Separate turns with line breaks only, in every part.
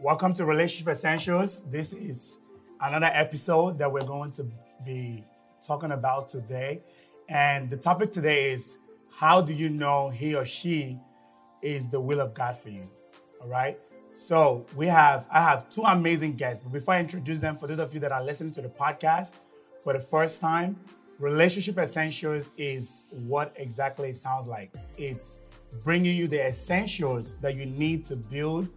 Welcome to Relationship Essentials. This is another episode that we're going to be talking about today. And the topic today is how do you know he or she is the will of God for you? All right. So we have I have two amazing guests. But before I introduce them, for those of you that are listening to the podcast for the first time, Relationship Essentials is what exactly it sounds like. It's bringing you the essentials that you need to build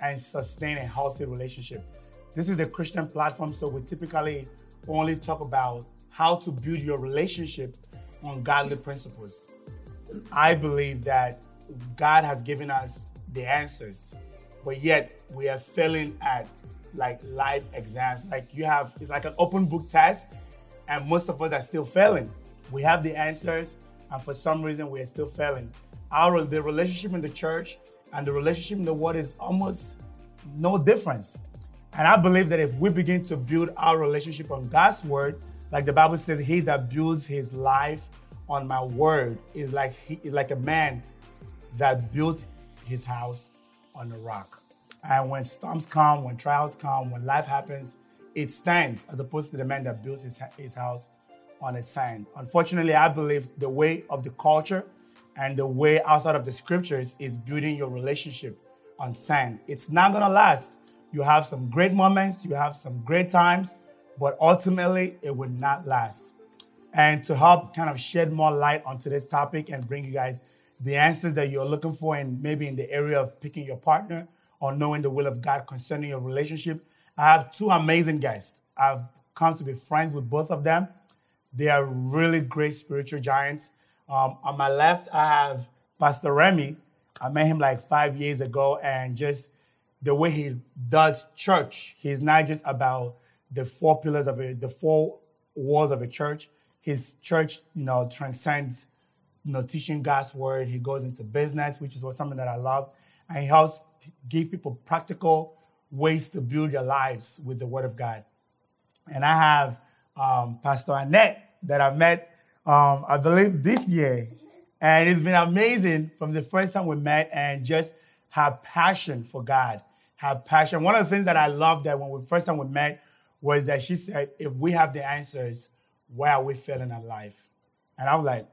and sustain a healthy relationship. This is a Christian platform, so we typically only talk about how to build your relationship on godly principles. I believe that God has given us the answers, but yet we are failing at like life exams. Like you have, it's like an open book test, and most of us are still failing. We have the answers, and for some reason we are still failing. Our the relationship in the church and the relationship in the world is almost no difference. And I believe that if we begin to build our relationship on God's word, like the Bible says, he that builds his life on my word is like he like a man that built his house on a rock. And when storms come, when trials come, when life happens, it stands as opposed to the man that built his, his house on a sand. Unfortunately, I believe the way of the culture and the way outside of the scriptures is building your relationship on sand. It's not gonna last. You have some great moments, you have some great times, but ultimately it will not last. And to help kind of shed more light onto this topic and bring you guys the answers that you're looking for, and maybe in the area of picking your partner or knowing the will of God concerning your relationship, I have two amazing guests. I've come to be friends with both of them. They are really great spiritual giants. Um, on my left, I have Pastor Remy. I met him like five years ago, and just the way he does church, he's not just about the four pillars of the four walls of a church. His church, you know, transcends, you know, teaching God's word. He goes into business, which is something that I love, and he helps give people practical ways to build their lives with the word of God. And I have um, Pastor Annette that I met, um, I believe, this year. And it's been amazing from the first time we met and just have passion for God, have passion. One of the things that I loved that when we first time we met was that she said, if we have the answers, why are we failing at life? And I was like,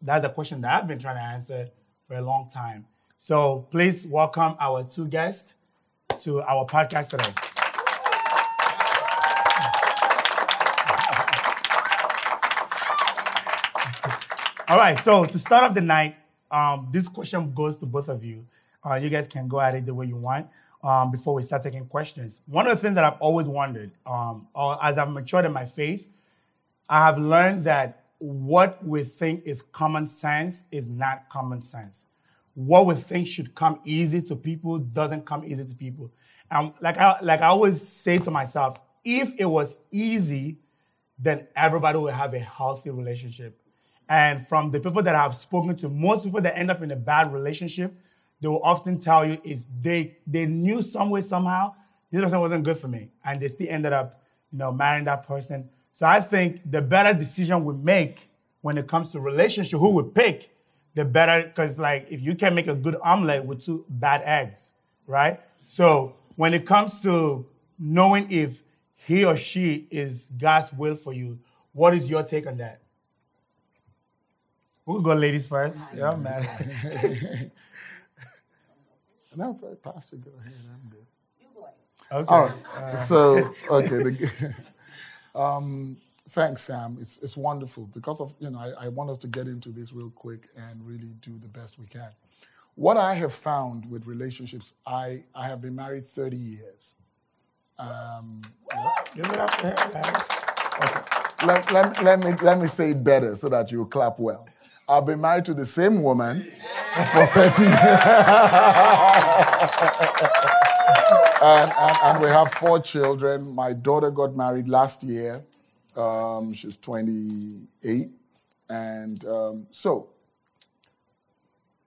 that's a question that I've been trying to answer for a long time. So please welcome our two guests to our podcast today. All right, so to start off the night, um, this question goes to both of you. Uh, you guys can go at it the way you want um, before we start taking questions. One of the things that I've always wondered, um, as I've matured in my faith, I have learned that what we think is common sense is not common sense. What we think should come easy to people doesn't come easy to people. And like I, like I always say to myself, if it was easy, then everybody would have a healthy relationship. And from the people that I've spoken to, most people that end up in a bad relationship, they will often tell you is they they knew some way somehow this person wasn't good for me, and they still ended up you know marrying that person. So I think the better decision we make when it comes to relationship, who we pick, the better. Because like if you can make a good omelet with two bad eggs, right? So when it comes to knowing if he or she is God's will for you, what is your take on that? We'll go ladies first. Yeah, man.
no, Pastor, go ahead. I'm good.
You go ahead.
Okay. All right. Uh, so, okay. The, um, thanks, Sam. It's, it's wonderful because of, you know, I, I want us to get into this real quick and really do the best we can. What I have found with relationships, I, I have been married 30 years. Um,
Give it up for him, man.
Okay. Let, let, let, me, let me say it better so that you clap well. I've been married to the same woman for 30 years. and, and, and, we have four children. My daughter got married last year. Um, she's 28. And um, so,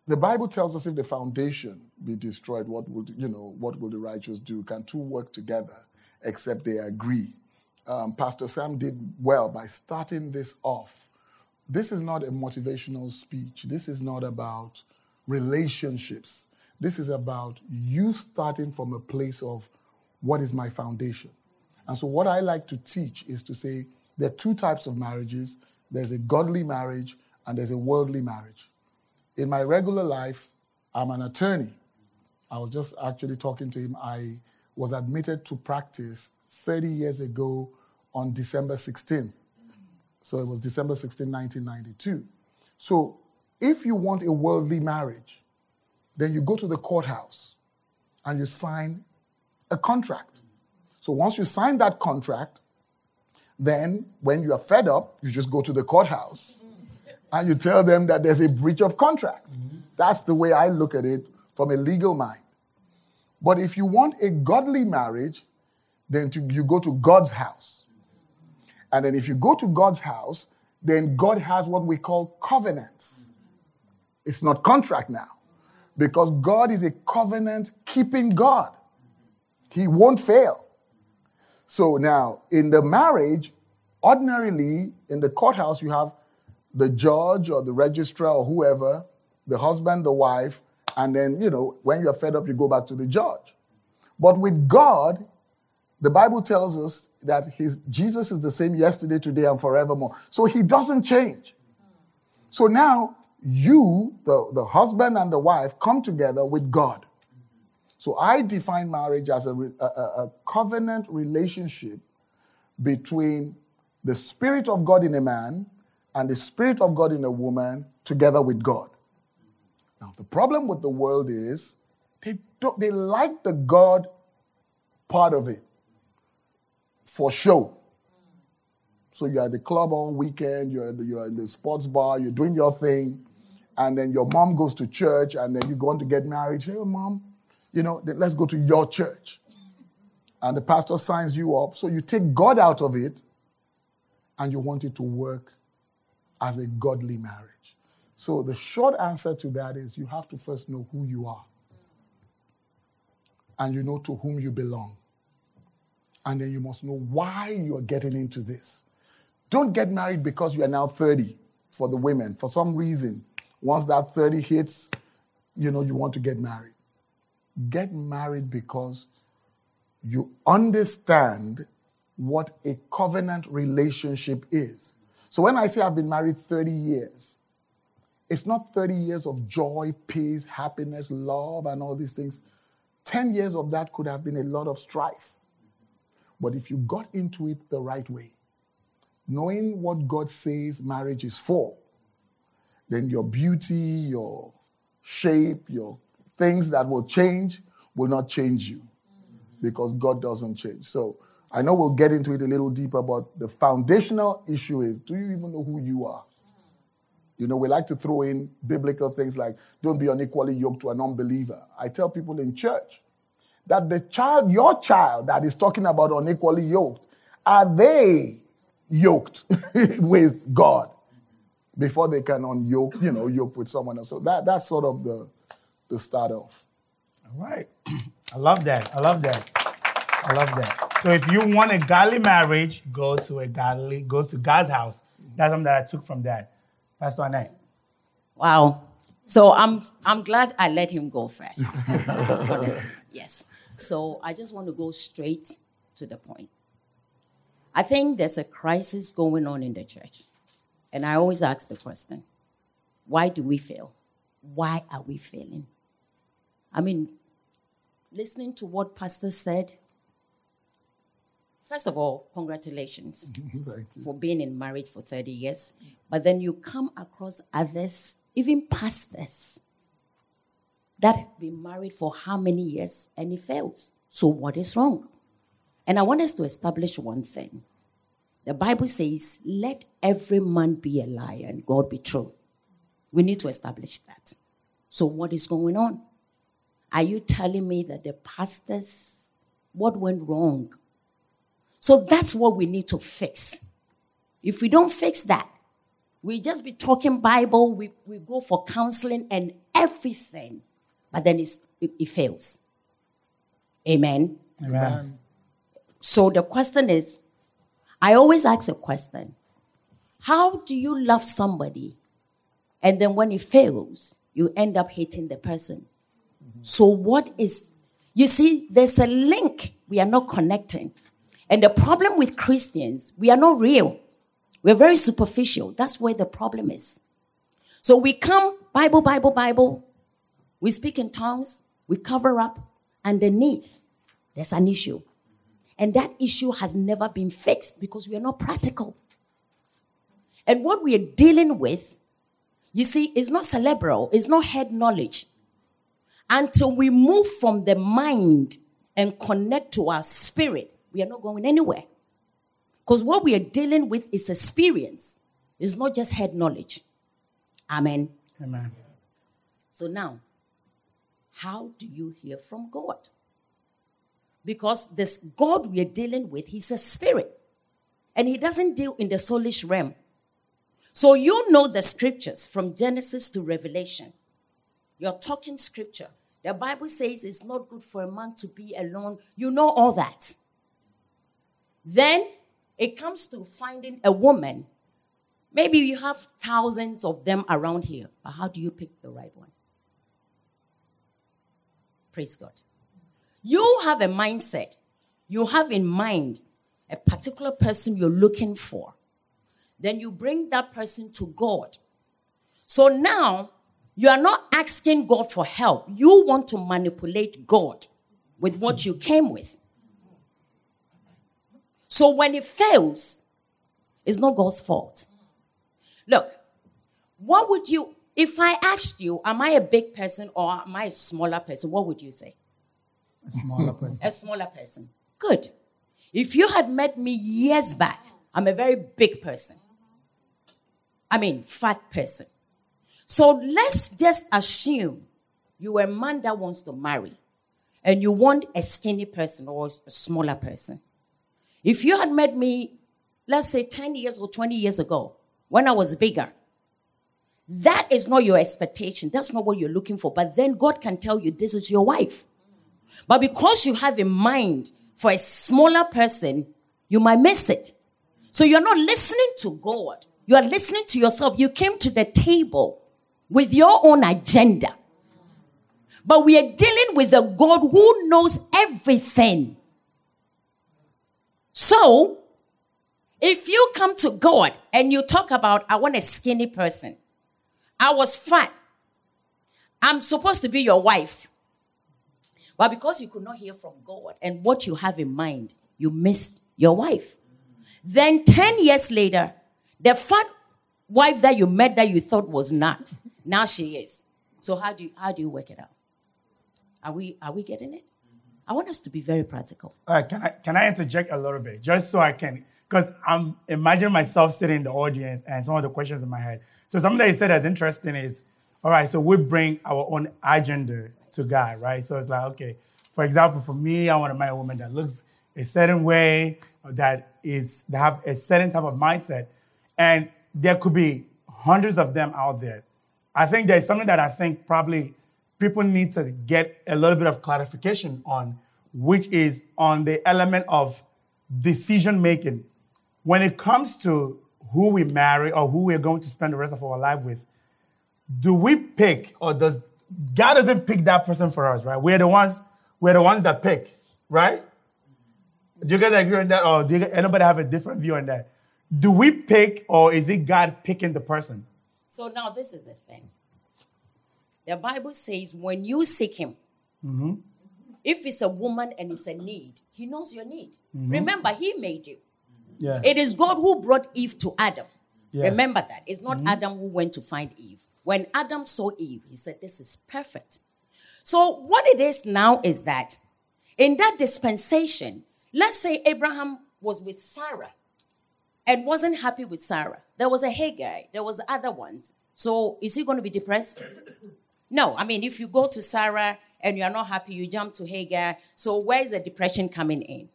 the Bible tells us if the foundation be destroyed, what will, you know, what will the righteous do? Can two work together except they agree? Um, Pastor Sam did well by starting this off this is not a motivational speech. This is not about relationships. This is about you starting from a place of what is my foundation. And so, what I like to teach is to say there are two types of marriages there's a godly marriage and there's a worldly marriage. In my regular life, I'm an attorney. I was just actually talking to him. I was admitted to practice 30 years ago on December 16th. So it was December 16, 1992. So if you want a worldly marriage, then you go to the courthouse and you sign a contract. So once you sign that contract, then when you are fed up, you just go to the courthouse and you tell them that there's a breach of contract. That's the way I look at it from a legal mind. But if you want a godly marriage, then to, you go to God's house. And then if you go to God's house, then God has what we call covenants. It's not contract now because God is a covenant keeping God. He won't fail. So now, in the marriage, ordinarily in the courthouse, you have the judge or the registrar or whoever, the husband, the wife, and then, you know, when you're fed up, you go back to the judge. But with God, the Bible tells us that his, Jesus is the same yesterday, today, and forevermore. So he doesn't change. So now you, the, the husband and the wife, come together with God. So I define marriage as a, a, a covenant relationship between the Spirit of God in a man and the Spirit of God in a woman together with God. Now, the problem with the world is they, they like the God part of it for show. So you're at the club all weekend, you're, you're in the sports bar, you're doing your thing, and then your mom goes to church, and then you go on to get married. Say, oh, mom, you know, let's go to your church. And the pastor signs you up. So you take God out of it and you want it to work as a godly marriage. So the short answer to that is you have to first know who you are. And you know to whom you belong. And then you must know why you are getting into this. Don't get married because you are now 30 for the women. For some reason, once that 30 hits, you know, you want to get married. Get married because you understand what a covenant relationship is. So when I say I've been married 30 years, it's not 30 years of joy, peace, happiness, love, and all these things. 10 years of that could have been a lot of strife. But if you got into it the right way, knowing what God says marriage is for, then your beauty, your shape, your things that will change will not change you because God doesn't change. So I know we'll get into it a little deeper, but the foundational issue is do you even know who you are? You know, we like to throw in biblical things like don't be unequally yoked to an unbeliever. I tell people in church that the child, your child that is talking about unequally yoked, are they yoked with God before they can unyoke, you know, yoke with someone else? So that, that's sort of the to start off.
All right. I love that. I love that. I love that. So if you want a godly marriage, go to a godly, go to God's house. That's something that I took from that. Pastor Annette.
Wow. So I'm I'm glad I let him go first. yes. So I just want to go straight to the point. I think there's a crisis going on in the church. And I always ask the question, why do we fail? Why are we failing? I mean, listening to what Pastor said, first of all, congratulations for being in marriage for 30 years. But then you come across others, even pastors, that have been married for how many years and it fails. So, what is wrong? And I want us to establish one thing. The Bible says, let every man be a liar and God be true. We need to establish that. So, what is going on? Are you telling me that the pastors, what went wrong? So, that's what we need to fix. If we don't fix that, we just be talking Bible, we, we go for counseling and everything, but then it, it fails. Amen.
Amen.
So the question is I always ask a question How do you love somebody and then when it fails, you end up hating the person. Mm-hmm. So, what is, you see, there's a link we are not connecting. And the problem with Christians, we are not real. We're very superficial. That's where the problem is. So we come, Bible, Bible, Bible. We speak in tongues. We cover up. Underneath, there's an issue. And that issue has never been fixed because we are not practical. And what we are dealing with, you see, is not cerebral, it's not head knowledge. Until we move from the mind and connect to our spirit, we are not going anywhere. Because what we are dealing with is experience, it's not just head knowledge. Amen.
Amen.
So now, how do you hear from God? Because this God we are dealing with, He's a spirit. And He doesn't deal in the soulish realm. So you know the scriptures from Genesis to Revelation. You're talking scripture. The Bible says it's not good for a man to be alone. You know all that. Then it comes to finding a woman. Maybe you have thousands of them around here, but how do you pick the right one? Praise God. You have a mindset. You have in mind a particular person you're looking for. Then you bring that person to God. So now you are not asking God for help. You want to manipulate God with what you came with. So when it fails, it's not God's fault. Look, what would you, if I asked you, am I a big person or am I a smaller person, what would you say?
A smaller person.
a smaller person. Good. If you had met me years back, I'm a very big person. I mean, fat person. So let's just assume you are a man that wants to marry and you want a skinny person or a smaller person. If you had met me, let's say 10 years or 20 years ago, when I was bigger, that is not your expectation. That's not what you're looking for. But then God can tell you this is your wife. But because you have a mind for a smaller person, you might miss it. So you're not listening to God. You are listening to yourself. You came to the table with your own agenda. But we are dealing with a God who knows everything. So, if you come to God and you talk about, I want a skinny person, I was fat, I'm supposed to be your wife. But because you could not hear from God and what you have in mind, you missed your wife. Then 10 years later, the fat wife that you met that you thought was not, now she is. So how do you, how do you work it out? Are we are we getting it? I want us to be very practical.
All right, can I can I interject a little bit just so I can because I'm imagining myself sitting in the audience and some of the questions in my head. So something that you said that's interesting is, all right, so we bring our own agenda to God, right? So it's like, okay, for example, for me, I want to marry a woman that looks a certain way, that is that have a certain type of mindset, and there could be hundreds of them out there. I think there's something that I think probably people need to get a little bit of clarification on, which is on the element of decision making. When it comes to who we marry or who we're going to spend the rest of our life with, do we pick or does God doesn't pick that person for us, right? We're the ones, we're the ones that pick, right? Do you guys agree on that, or do you, anybody have a different view on that? Do we pick, or is it God picking the person?
So now this is the thing. The Bible says when you seek Him, mm-hmm. if it's a woman and it's a need, He knows your need. Mm-hmm. Remember, He made you. Yeah. It is God who brought Eve to Adam. Yeah. Remember that. It's not mm-hmm. Adam who went to find Eve. When Adam saw Eve, he said, This is perfect. So, what it is now is that in that dispensation, let's say Abraham was with Sarah and wasn't happy with Sarah. There was a Hagar, there was other ones. So, is he going to be depressed? No. I mean, if you go to Sarah and you're not happy, you jump to Hagar. So, where is the depression coming in?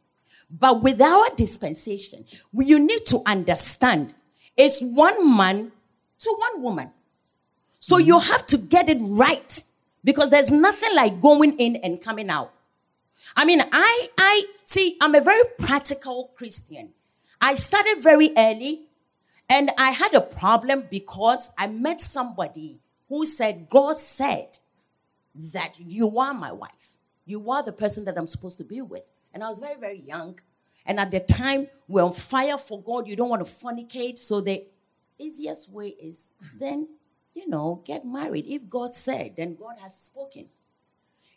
But with our dispensation, you need to understand it's one man to one woman. So mm-hmm. you have to get it right because there's nothing like going in and coming out. I mean, I, I see, I'm a very practical Christian. I started very early and I had a problem because I met somebody who said, God said, that you are my wife. You are the person that I'm supposed to be with. And I was very, very young. And at the time, we're on fire for God. You don't want to fornicate. So the easiest way is then, you know, get married. If God said, then God has spoken.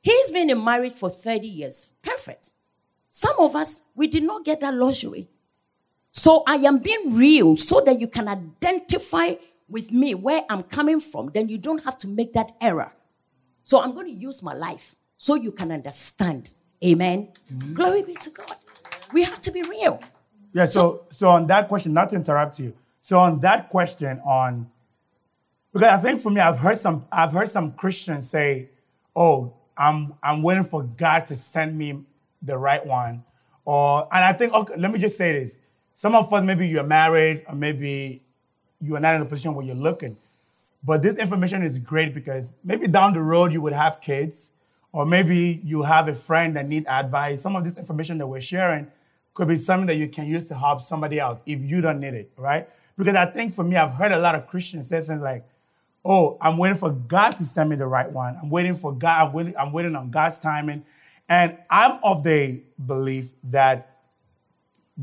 He's been in marriage for 30 years. Perfect. Some of us, we did not get that luxury. So I am being real so that you can identify with me where I'm coming from. Then you don't have to make that error. So I'm going to use my life so you can understand. Amen. Mm-hmm. Glory be to God. We have to be real.
Yeah, so so on that question, not to interrupt you. So on that question on because I think for me, I've heard some I've heard some Christians say, Oh, I'm I'm waiting for God to send me the right one. Or and I think okay, let me just say this. Some of us maybe you're married, or maybe you are not in a position where you're looking. But this information is great because maybe down the road you would have kids, or maybe you have a friend that need advice. Some of this information that we're sharing could be something that you can use to help somebody else if you don't need it, right? Because I think for me, I've heard a lot of Christians say things like, "Oh, I'm waiting for God to send me the right one. I'm waiting for God. I'm waiting, I'm waiting on God's timing." And I'm of the belief that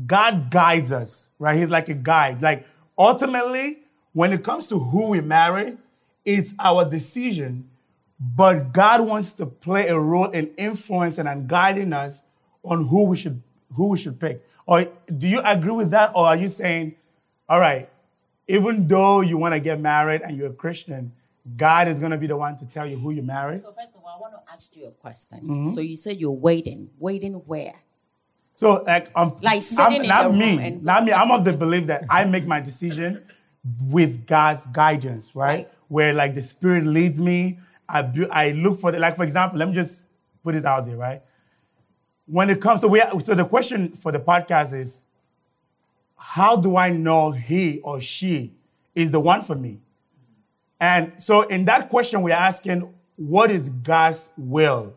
God guides us, right? He's like a guide. Like ultimately, when it comes to who we marry, it's our decision. But God wants to play a role in influencing and guiding us on who we should who we should pick. Or do you agree with that? Or are you saying, all right, even though you want to get married and you're a Christian, God is going to be the one to tell you who you marry?
So first of all, I want to ask you a question. Mm-hmm. So you said you're waiting. Waiting where?
So like um,
like sitting
I'm, not me, not me. I'm of the belief that I make my decision with God's guidance, right? right? Where like the Spirit leads me. I I look for the like for example. Let me just put this out there, right? When it comes to we, so the question for the podcast is, how do I know he or she is the one for me? And so in that question, we're asking, what is God's will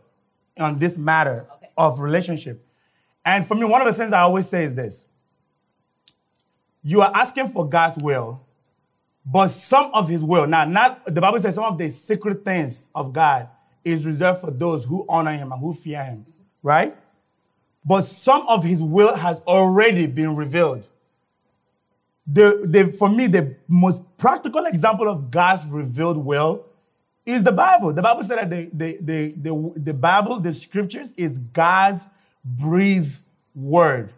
on this matter okay. of relationship? And for me, one of the things I always say is this you are asking for God's will, but some of his will, now, not the Bible says some of the secret things of God is reserved for those who honor him and who fear him, right? But some of his will has already been revealed. The, the, for me, the most practical example of God's revealed will is the Bible. The Bible said that the, the, the, the, the Bible, the scriptures, is God's breathed word.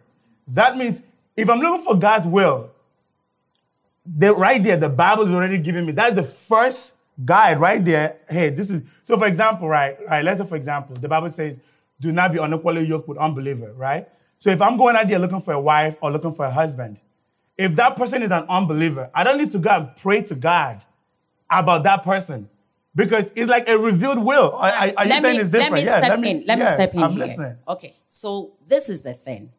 That means if I'm looking for God's will, the, right there, the Bible is already giving me. That's the first guide right there. Hey, this is so. For example, right, right. Let's say, for example, the Bible says, "Do not be unequally yoked with unbeliever." Right. So if I'm going out there looking for a wife or looking for a husband, if that person is an unbeliever, I don't need to go and pray to God about that person because it's like a revealed will. Are, are you saying
me,
it's different?
Let me
yeah,
step let me, in. Let yeah, me step in
I'm
here.
listening.
Okay, so this is the thing.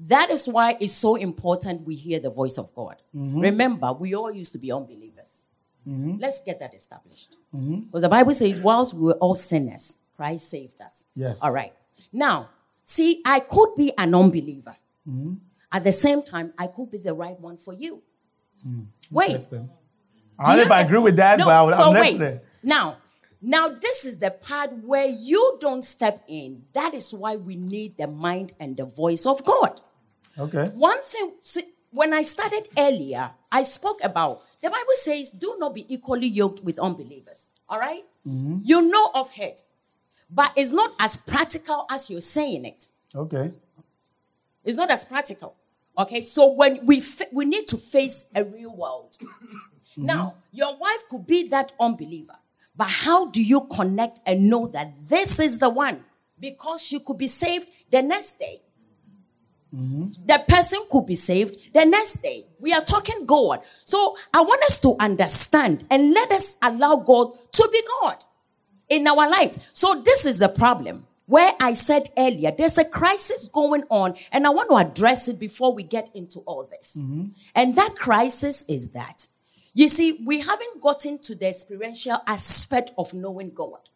That is why it's so important we hear the voice of God. Mm-hmm. Remember, we all used to be unbelievers. Mm-hmm. Let's get that established. Mm-hmm. Because the Bible says, whilst we were all sinners, Christ saved us.
Yes.
All right. Now, see, I could be an unbeliever. Mm-hmm. At the same time, I could be the right one for you. Mm. Wait.
I don't know if I agree with that,
no,
but
so
I'm
wait. Now, now this is the part where you don't step in. That is why we need the mind and the voice of God.
Okay.
One thing, see, when I started earlier, I spoke about the Bible says, "Do not be equally yoked with unbelievers." All right? mm-hmm. You know of head, but it's not as practical as you're saying it.
Okay.
It's not as practical. Okay, so when we fa- we need to face a real world. Mm-hmm. Now, your wife could be that unbeliever, but how do you connect and know that this is the one? Because she could be saved the next day. Mm-hmm. The person could be saved the next day. We are talking God. So I want us to understand and let us allow God to be God in our lives. So this is the problem where I said earlier, there's a crisis going on, and I want to address it before we get into all this. Mm-hmm. And that crisis is that, you see, we haven't gotten to the experiential aspect of knowing God.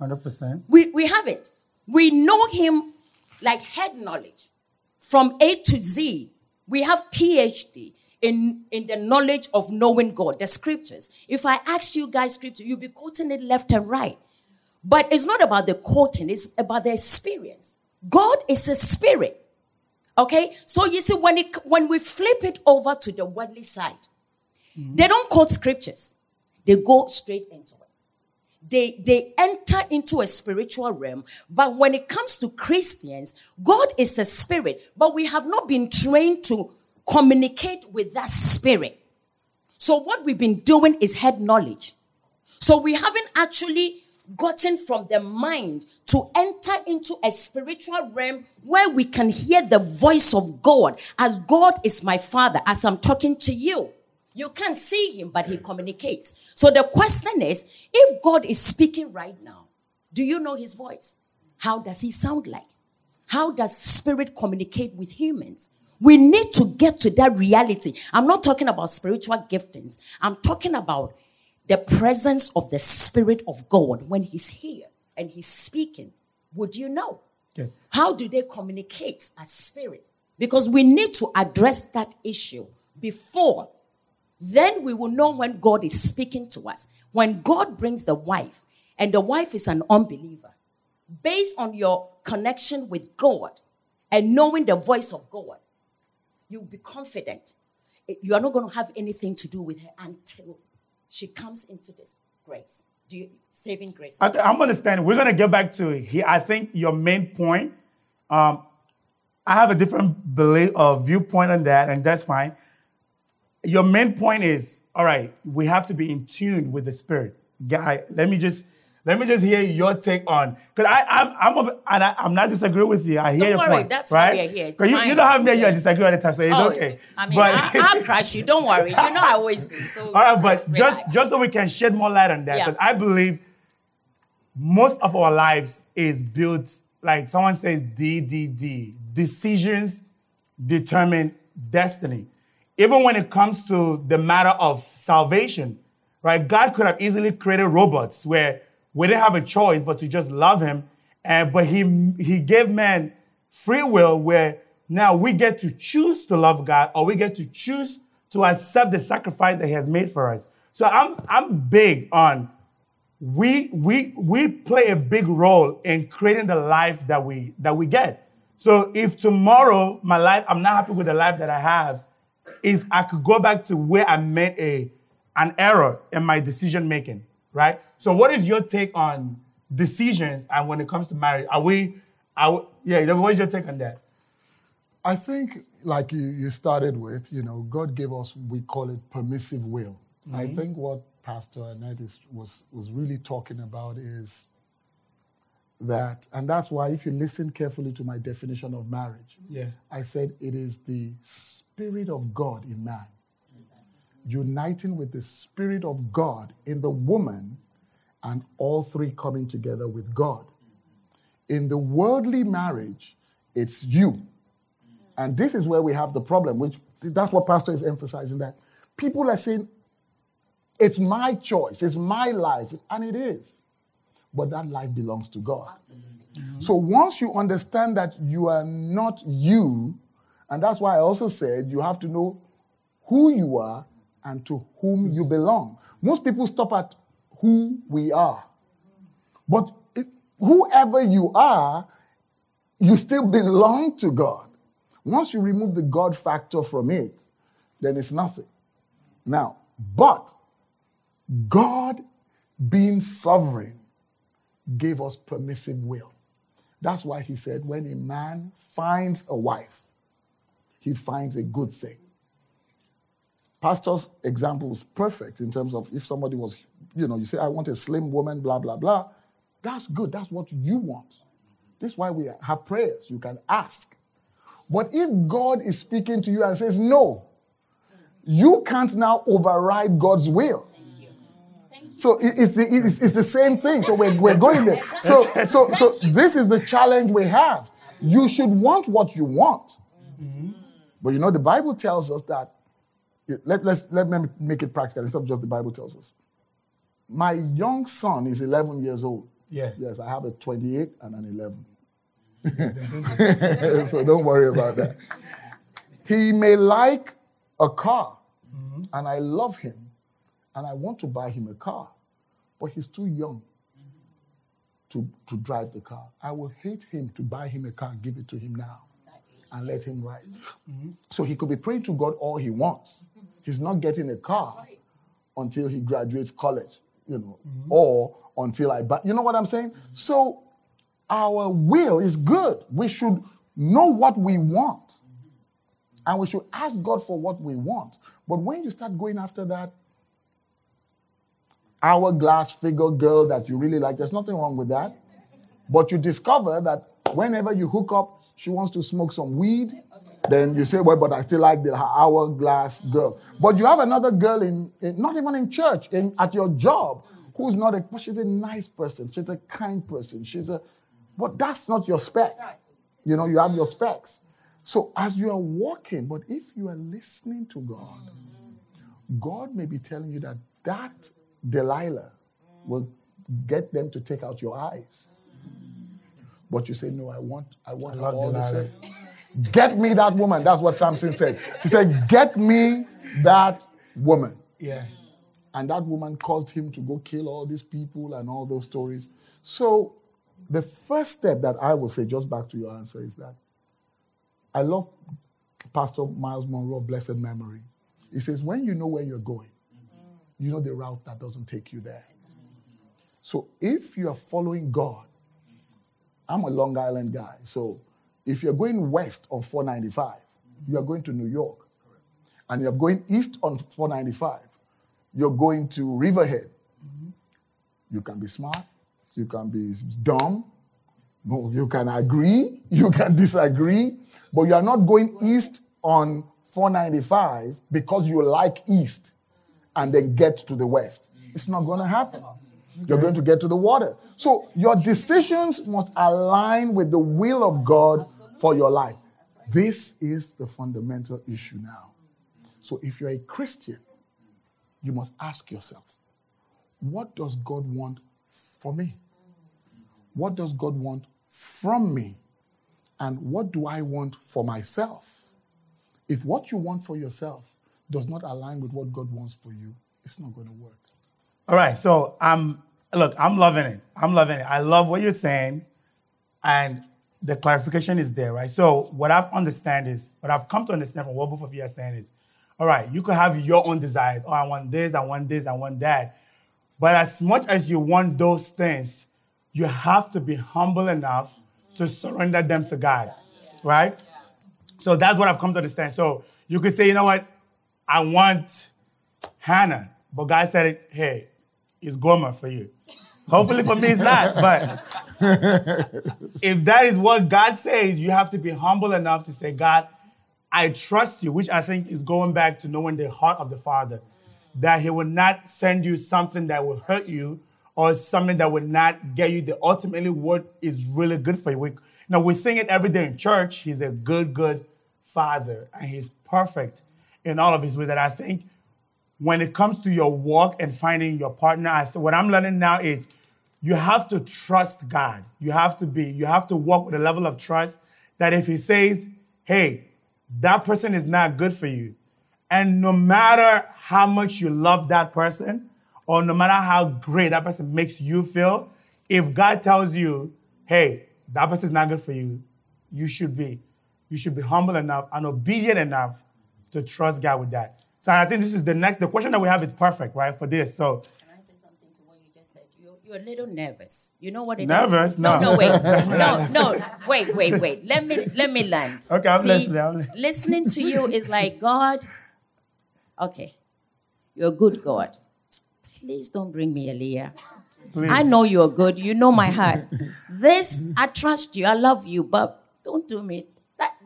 100%.
We, we haven't. We know Him like head knowledge from A to Z. We have PhD in, in the knowledge of knowing God, the scriptures. If I ask you guys scripture, you'll be quoting it left and right. But it's not about the quoting, it's about the experience. God is a spirit. Okay? So you see, when it when we flip it over to the worldly side, mm-hmm. they don't quote scriptures. They go straight into. They they enter into a spiritual realm. But when it comes to Christians, God is a spirit, but we have not been trained to communicate with that spirit. So what we've been doing is head knowledge. So we haven't actually gotten from the mind to enter into a spiritual realm where we can hear the voice of God as God is my father, as I'm talking to you. You can't see him, but he communicates. So the question is if God is speaking right now, do you know his voice? How does he sound like? How does spirit communicate with humans? We need to get to that reality. I'm not talking about spiritual giftings. I'm talking about the presence of the Spirit of God when He's here and He's speaking. Would you know? How do they communicate as spirit? Because we need to address that issue before. Then we will know when God is speaking to us. When God brings the wife, and the wife is an unbeliever, based on your connection with God and knowing the voice of God, you'll be confident. You are not going to have anything to do with her until she comes into this grace. Do you, saving grace? I,
am understanding. We're going to get back to here. I think your main point, um, I have a different belief or viewpoint on that, and that's fine. Your main point is, all right, we have to be in tune with the spirit. Guy, let me just let me just hear your take on because I I'm I'm a, and I, am not disagreeing with you. I hear
don't
your
worry,
point.
That's
right?
why we're here.
You, you don't have me you disagree all the time, so it's oh, okay.
I mean, but, I, will crush you. Don't worry. You know I always do. So
all right, but relax. just just so we can shed more light on that, because yeah. I believe most of our lives is built like someone says DDD. Decisions determine destiny. Even when it comes to the matter of salvation, right? God could have easily created robots where we didn't have a choice but to just love him. And but he he gave man free will where now we get to choose to love God or we get to choose to accept the sacrifice that he has made for us. So I'm I'm big on we we we play a big role in creating the life that we that we get. So if tomorrow my life I'm not happy with the life that I have, is I could go back to where I made a an error in my decision making, right? So, what is your take on decisions and when it comes to marriage? Are we, are, yeah, what is your take on that?
I think, like you, you started with, you know, God gave us, we call it permissive will. Mm-hmm. I think what Pastor Annette is, was, was really talking about is that, and that's why if you listen carefully to my definition of marriage,
yeah.
I said it is the Spirit of God in man, uniting with the Spirit of God in the woman and all three coming together with God. In the worldly marriage, it's you. And this is where we have the problem, which that's what Pastor is emphasizing that people are saying, it's my choice, it's my life, and it is. But that life belongs to God. Mm-hmm. So once you understand that you are not you, and that's why I also said you have to know who you are and to whom you belong. Most people stop at who we are. But whoever you are, you still belong to God. Once you remove the God factor from it, then it's nothing. Now, but God being sovereign gave us permissive will. That's why he said, when a man finds a wife, he finds a good thing. Pastor's example is perfect in terms of if somebody was you know, you say, I want a slim woman, blah, blah, blah. That's good. That's what you want. This is why we have prayers. You can ask. But if God is speaking to you and says, no, you can't now override God's will. So it's the, it's, it's the same thing. So we're, we're going there. So, so, so this is the challenge we have. You should want what you want. But you know, the Bible tells us that, let, let's, let me make it practical instead of just the Bible tells us. My young son is 11 years old.
Yeah.
Yes, I have a 28 and an 11. so don't worry about that. He may like a car, mm-hmm. and I love him, and I want to buy him a car, but he's too young. to, to drive the car. I will hate him to buy him a car and give it to him now and let him ride. Mm-hmm. So he could be praying to God all he wants. He's not getting a car until he graduates college, you know, mm-hmm. or until I buy. You know what I'm saying? So our will is good. We should know what we want. And we should ask God for what we want. But when you start going after that hourglass figure girl that you really like, there's nothing wrong with that. But you discover that whenever you hook up, she wants to smoke some weed. Then you say, well, but I still like the hourglass girl. But you have another girl in, in not even in church, in, at your job, who's not a, she's a nice person. She's a kind person. She's a, but that's not your spec. You know, you have your specs. So as you are walking, but if you are listening to God, God may be telling you that that Delilah will get them to take out your eyes. But you say, no, I want, I want I all the same. Get me that woman. That's what Samson said. She said, Get me that woman.
Yeah.
And that woman caused him to go kill all these people and all those stories. So, the first step that I will say, just back to your answer, is that I love Pastor Myles Munroe, blessed memory. He says, When you know where you're going, you know the route that doesn't take you there. So, if you are following God, I'm a Long Island guy. So, if you're going west on 495, you are going to New York. And you're going east on 495, you're going to Riverhead. You can be smart, you can be dumb, you can agree, you can disagree, but you are not going east on 495 because you like east and then get to the west. It's not going to happen. You're going to get to the water. So your decisions must align with the will of God for your life. This is the fundamental issue now. So if you're a Christian, you must ask yourself, what does God want for me? What does God want from me? And what do I want for myself? If what you want for yourself does not align with what God wants for you, it's not going to work.
All right. So I'm look, I'm loving it. I'm loving it. I love what you're saying. And the clarification is there, right? So what I've understand is, what I've come to understand from what both of you are saying is, all right, you could have your own desires. Oh, I want this, I want this, I want that. But as much as you want those things, you have to be humble enough to surrender them to God, right? So that's what I've come to understand. So you could say, you know what, I want Hannah, but God said, hey, it's Gomer for you. Hopefully for me it's not, but if that is what God says, you have to be humble enough to say, God, I trust you, which I think is going back to knowing the heart of the Father, that He will not send you something that will hurt you or something that will not get you the ultimately what is really good for you. We, know, we sing it every day in church. He's a good, good Father, and He's perfect in all of His ways. that I think when it comes to your walk and finding your partner, I th- what I'm learning now is you have to trust God. You have to be, you have to walk with a level of trust that if He says, hey, that person is not good for you, and no matter how much you love that person, or no matter how great that person makes you feel, if God tells you, hey, that person is not good for you, you should be, you should be humble enough and obedient enough to trust God with that. So I think this is the next, the question that we have is perfect, right, for this. So Can I say something to what
you're you're a little nervous. You know what it
nervous?
is? No, no, wait, no, no, wait, wait, wait. Let me let me land.
Okay, I'm See, listening. I'm
listening. listening to you is like God. Okay, you're a good God. Please don't bring me Aaliyah. Please. I know you're good. You know my heart. This, I trust you. I love you, but don't do me.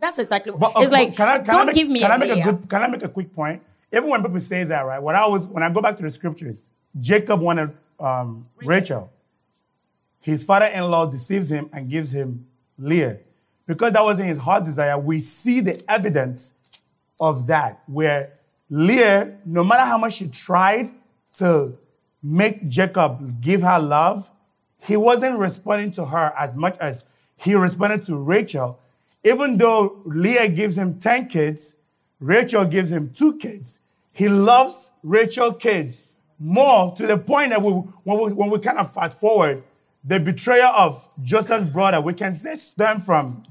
That, that's exactly. But, it's like can I, can don't I
make,
give me.
Can
I
make a good? Can I make a quick point? Even when people say that, right? When I was when I go back to the scriptures, Jacob wanted um, Rachel. His father-in-law deceives him and gives him Leah. Because that wasn't his heart desire, we see the evidence of that, where Leah, no matter how much she tried to make Jacob give her love, he wasn't responding to her as much as he responded to Rachel. Even though Leah gives him 10 kids, Rachel gives him two kids. He loves Rachel kids more to the point that we, when, we, when we kind of fast forward, the betrayal of Joseph's brother, we can stem from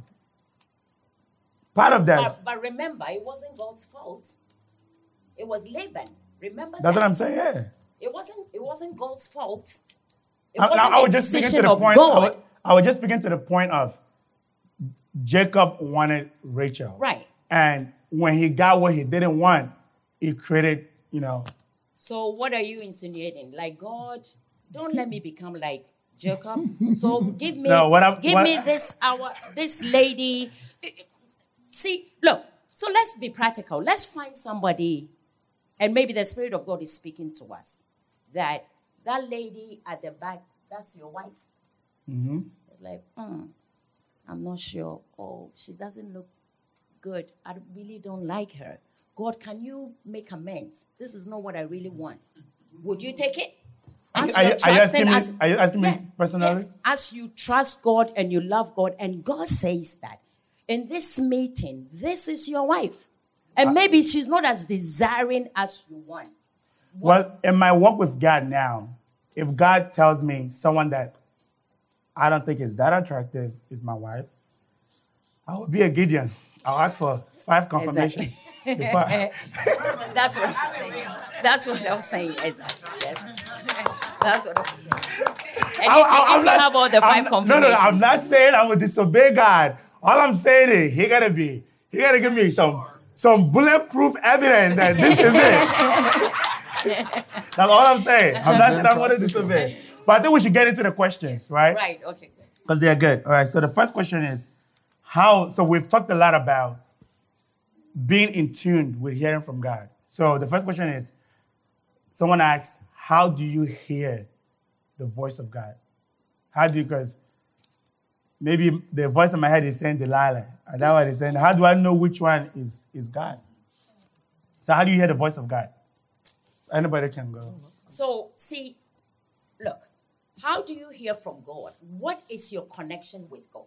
part of that.
But, but remember, it wasn't God's fault. It was Laban. Remember
That's
that?
what I'm saying. Yeah.
It wasn't. It wasn't God's fault. It
I,
wasn't
now, I would just begin to the point. I would, I would just begin to the point of Jacob wanted Rachel,
Right.
And when he got what he didn't want, he created, you know,
So what are you insinuating? Like God, don't let me become like Jacob. So give me,
No, what I'm-
give
what-
me this our this lady. See, look. So let's be practical. Let's find somebody, and maybe the Spirit of God is speaking to us that that lady at the back, that's your wife.
Mm-hmm.
It's like, hmm, I'm not sure. Oh, she doesn't look good. I really don't like her. God, can you make amends? This is not what I really want. Would you take it? As
Are you- are you asking
trusting-
me-
as-
are you asking me
Yes,
personally?
yes. As you trust God and you love God, and God says that in this meeting, this is your wife. And uh, maybe she's not as desiring as you want.
Well, in my walk with God now, if God tells me someone that I don't think it's that attractive is my wife, I will be a Gideon. I'll ask for five confirmations. before I-
That's what I'm saying. That's what I'm saying. Exactly. That's what I'm saying. And
I- I- I'm not-
have all the
I'm-
five
No, no, no, I'm not saying I will disobey God. All I'm saying is he gotta be, he gotta give me some some bulletproof evidence that this is it. That's all I'm saying. I'm not saying I'm gonna disobey. But I think we should get into the questions, right?
right? Okay. Good.
Because they're good. All right. So the first question is how so we've talked a lot about being in tune with hearing from God. So the first question is someone asks, How do you hear the voice of God? How do you because maybe the voice in my head is saying Delilah. And that one is saying, How do I know which one is, is God? So how do you hear the voice of God? Anybody can go.
So, see, look, how do you hear from God? What is your connection with God?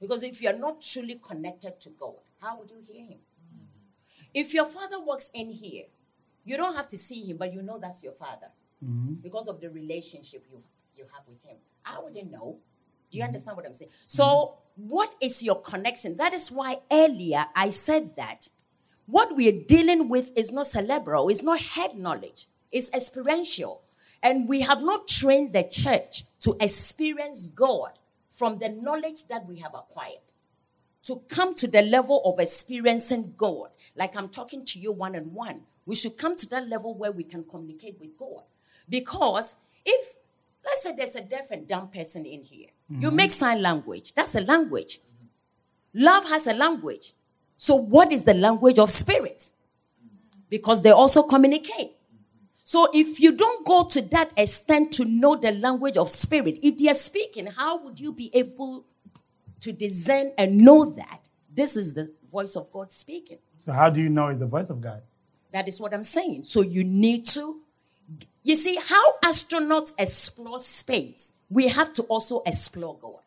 Because if you're not truly connected to God, how would you hear Him? Mm-hmm. If your father walks in here, you don't have to see him, but you know that's your father mm-hmm. because of the relationship you, you have with him. I wouldn't know. Do you mm-hmm. understand what I'm saying? So, what is your connection? That is why earlier I said that what we are dealing with is not cerebral, it's not head knowledge, it's experiential. And we have not trained the church to experience God from the knowledge that we have acquired. To come to the level of experiencing God, like I'm talking to you one on one, we should come to that level where we can communicate with God. Because if, let's say, there's a deaf and dumb person in here, you mm-hmm. make sign language, that's a language. Love has a language. So, what is the language of spirit? Because they also communicate. So, if you don't go to that extent to know the language of spirit, if they are speaking, how would you be able to discern and know that this is the voice of God speaking?
So how do you know it's the voice of God?
That is what I'm saying. So, you need to, you see, how astronauts explore space, we have to also explore God.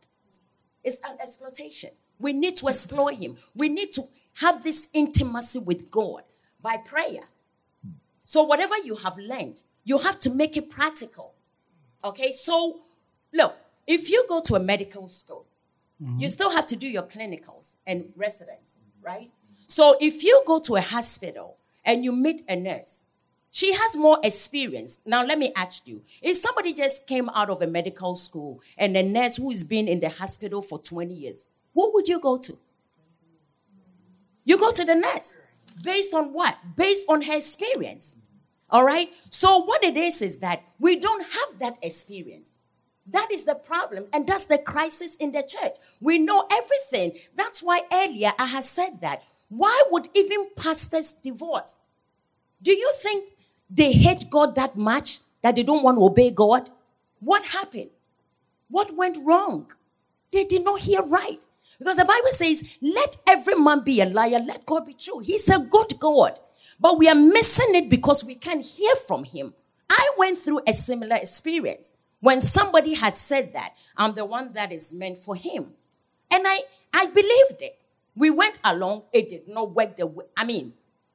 It's an exploitation. We need to explore Him. We need to have this intimacy with God by prayer. So, whatever you have learned, you have to make it practical. Okay? So, look, if you go to a medical school, you mm-hmm. still have to do your clinicals and residency, right? So, if you go to a hospital and you meet a nurse, she has more experience. Now, let me ask you if somebody just came out of a medical school and a nurse who's been in the hospital for 20 years, who would you go to? You go to the nurse. Based on what? Based on her experience. All right? So, what it is is that we don't have that experience. That is the problem, and that's the crisis in the church. We know everything. That's why earlier I had said that. Why would even pastors divorce? Do you think they hate God that much that they don't want to obey God? What happened? What went wrong? They did not hear right. Because the Bible says, let every man be a liar, let God be true. He's a good God. But we are missing it because we can't hear from Him. I went through a similar experience when somebody had said that I'm the one that is meant for Him. And I, I believed it. We went along, it did not work the way. I mean,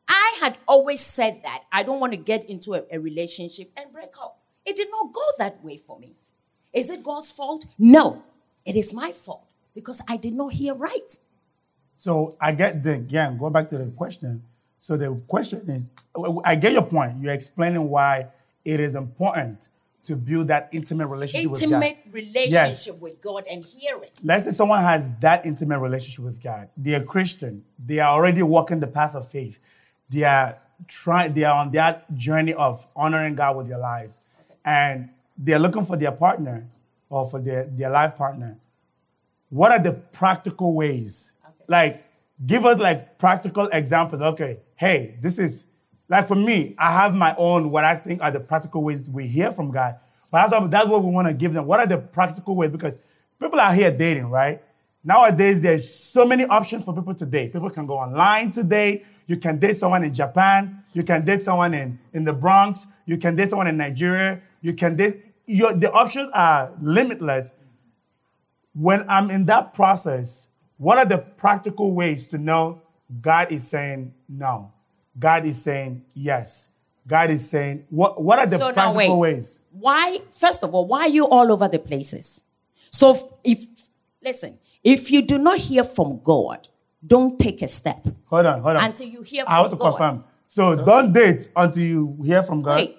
I had always said that I don't want to get into a, a relationship and break up. It did not go that way for me. Is it God's fault? No, it is my fault because I did not hear right.
So I get the again going back to the question. So the question is, I get your point. You're explaining why it is important to build that intimate relationship
intimate
with
God. relationship yes. with God and hear it.
Let's say someone has that intimate relationship with God. They are Christian. They are already walking the path of faith. They are trying. They are on that journey of honoring God with their lives, okay. and they are looking for their partner or for their their life partner. What are the practical ways? Okay. Like, give us like practical examples. Okay, hey, this is like for me, I have my own what I think are the practical ways we hear from God. But that's, that's what we want to give them. What are the practical ways? Because people are here dating, right? Nowadays, there's so many options for people to date. People can go online today. You can date someone in Japan. You can date someone in, in the Bronx. You can date someone in Nigeria. You can date, your, the options are limitless. When I'm in that process, what are the practical ways to know God is saying no? God is saying yes. God is saying, what, what are the so practical ways?
Why, first of all, why are you all over the places? So if, listen, if you do not hear from God, don't take a step.
Hold on, hold on.
Until you hear from
I want to
God.
confirm. So don't date until you hear from God.
Wait.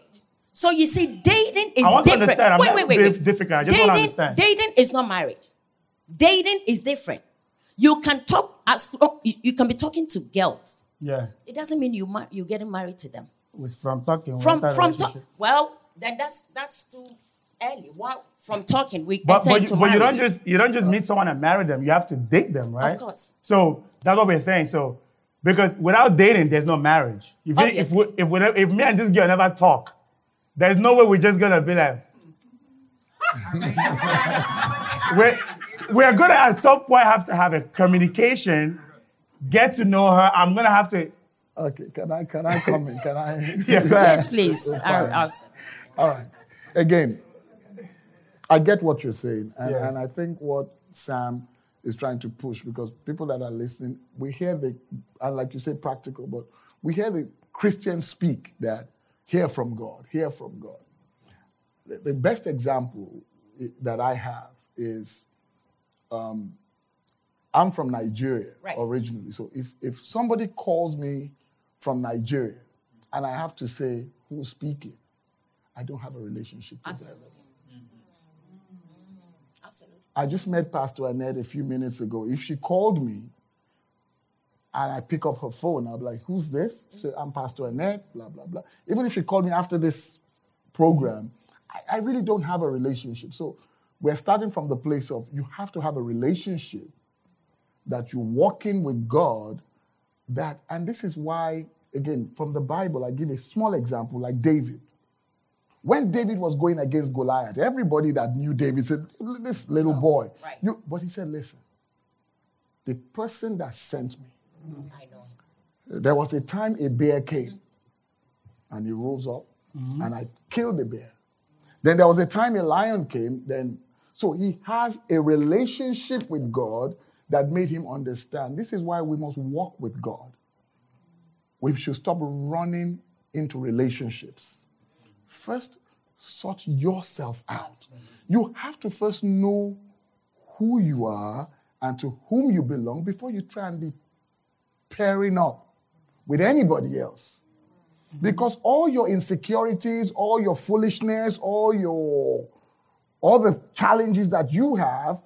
So you see, dating is I want different.
To understand. I'm
wait, wait, wait, wait.
Difficult. I just dating, want to understand.
Dating is not marriage. Dating is different. You can talk as oh, you can be talking to girls
yeah.
It doesn't mean you mar- you're getting married to them.
With from talking.
From from talk. Well, then that's that's too early. Well, from talking we
but, but,
you,
but you don't just you don't just meet someone and marry them. You have to date them, right?
Of course.
So that's what we're saying. So because without dating, there's no marriage. If we, if we, if, we, if me and this girl never talk, there's no way we're just gonna be like. we're, we're gonna at some point have to have a communication get to know her. I'm gonna have to.
Okay, can I can I come in? Can I?
yeah. Yes, please. I'll,
All right. Again, I get what you're saying, and, yeah. and I think what Sam is trying to push because people that are listening, we hear the, and like you say, practical, but we hear the Christians speak that hear from God, hear from God. The, the best example eh, that I have is um, I'm from Nigeria right. originally. So if, if somebody calls me from Nigeria and I have to say who's speaking, I don't have a relationship with Absolutely. them. Absolutely. I just met Pastor Annette a few minutes ago. If she called me and I pick up her phone, I'll be like, who's this? She said, I'm Pastor Annette, blah, blah, blah. Even if she called me after this program, I, I really don't have a relationship. So we're starting from the place of you have to have a relationship that you're walking with God, that, and this is why, again, from the Bible, I give a small example like David. When David was going against Goliath, everybody that knew David said, This little boy.
Right.
You, but he said, Listen, the person that sent me,
I know.
There was a time a bear came and he rose up mm-hmm. and I killed the bear. Then there was a time a lion came, then so he has a relationship with God that made him understand this is why we must walk with God. We should stop running into relationships. First, sort yourself out. You have to first know who you are and to whom you belong before you try and be pairing up with anybody else. Because all your insecurities, all your foolishness, all your all the challenges that you have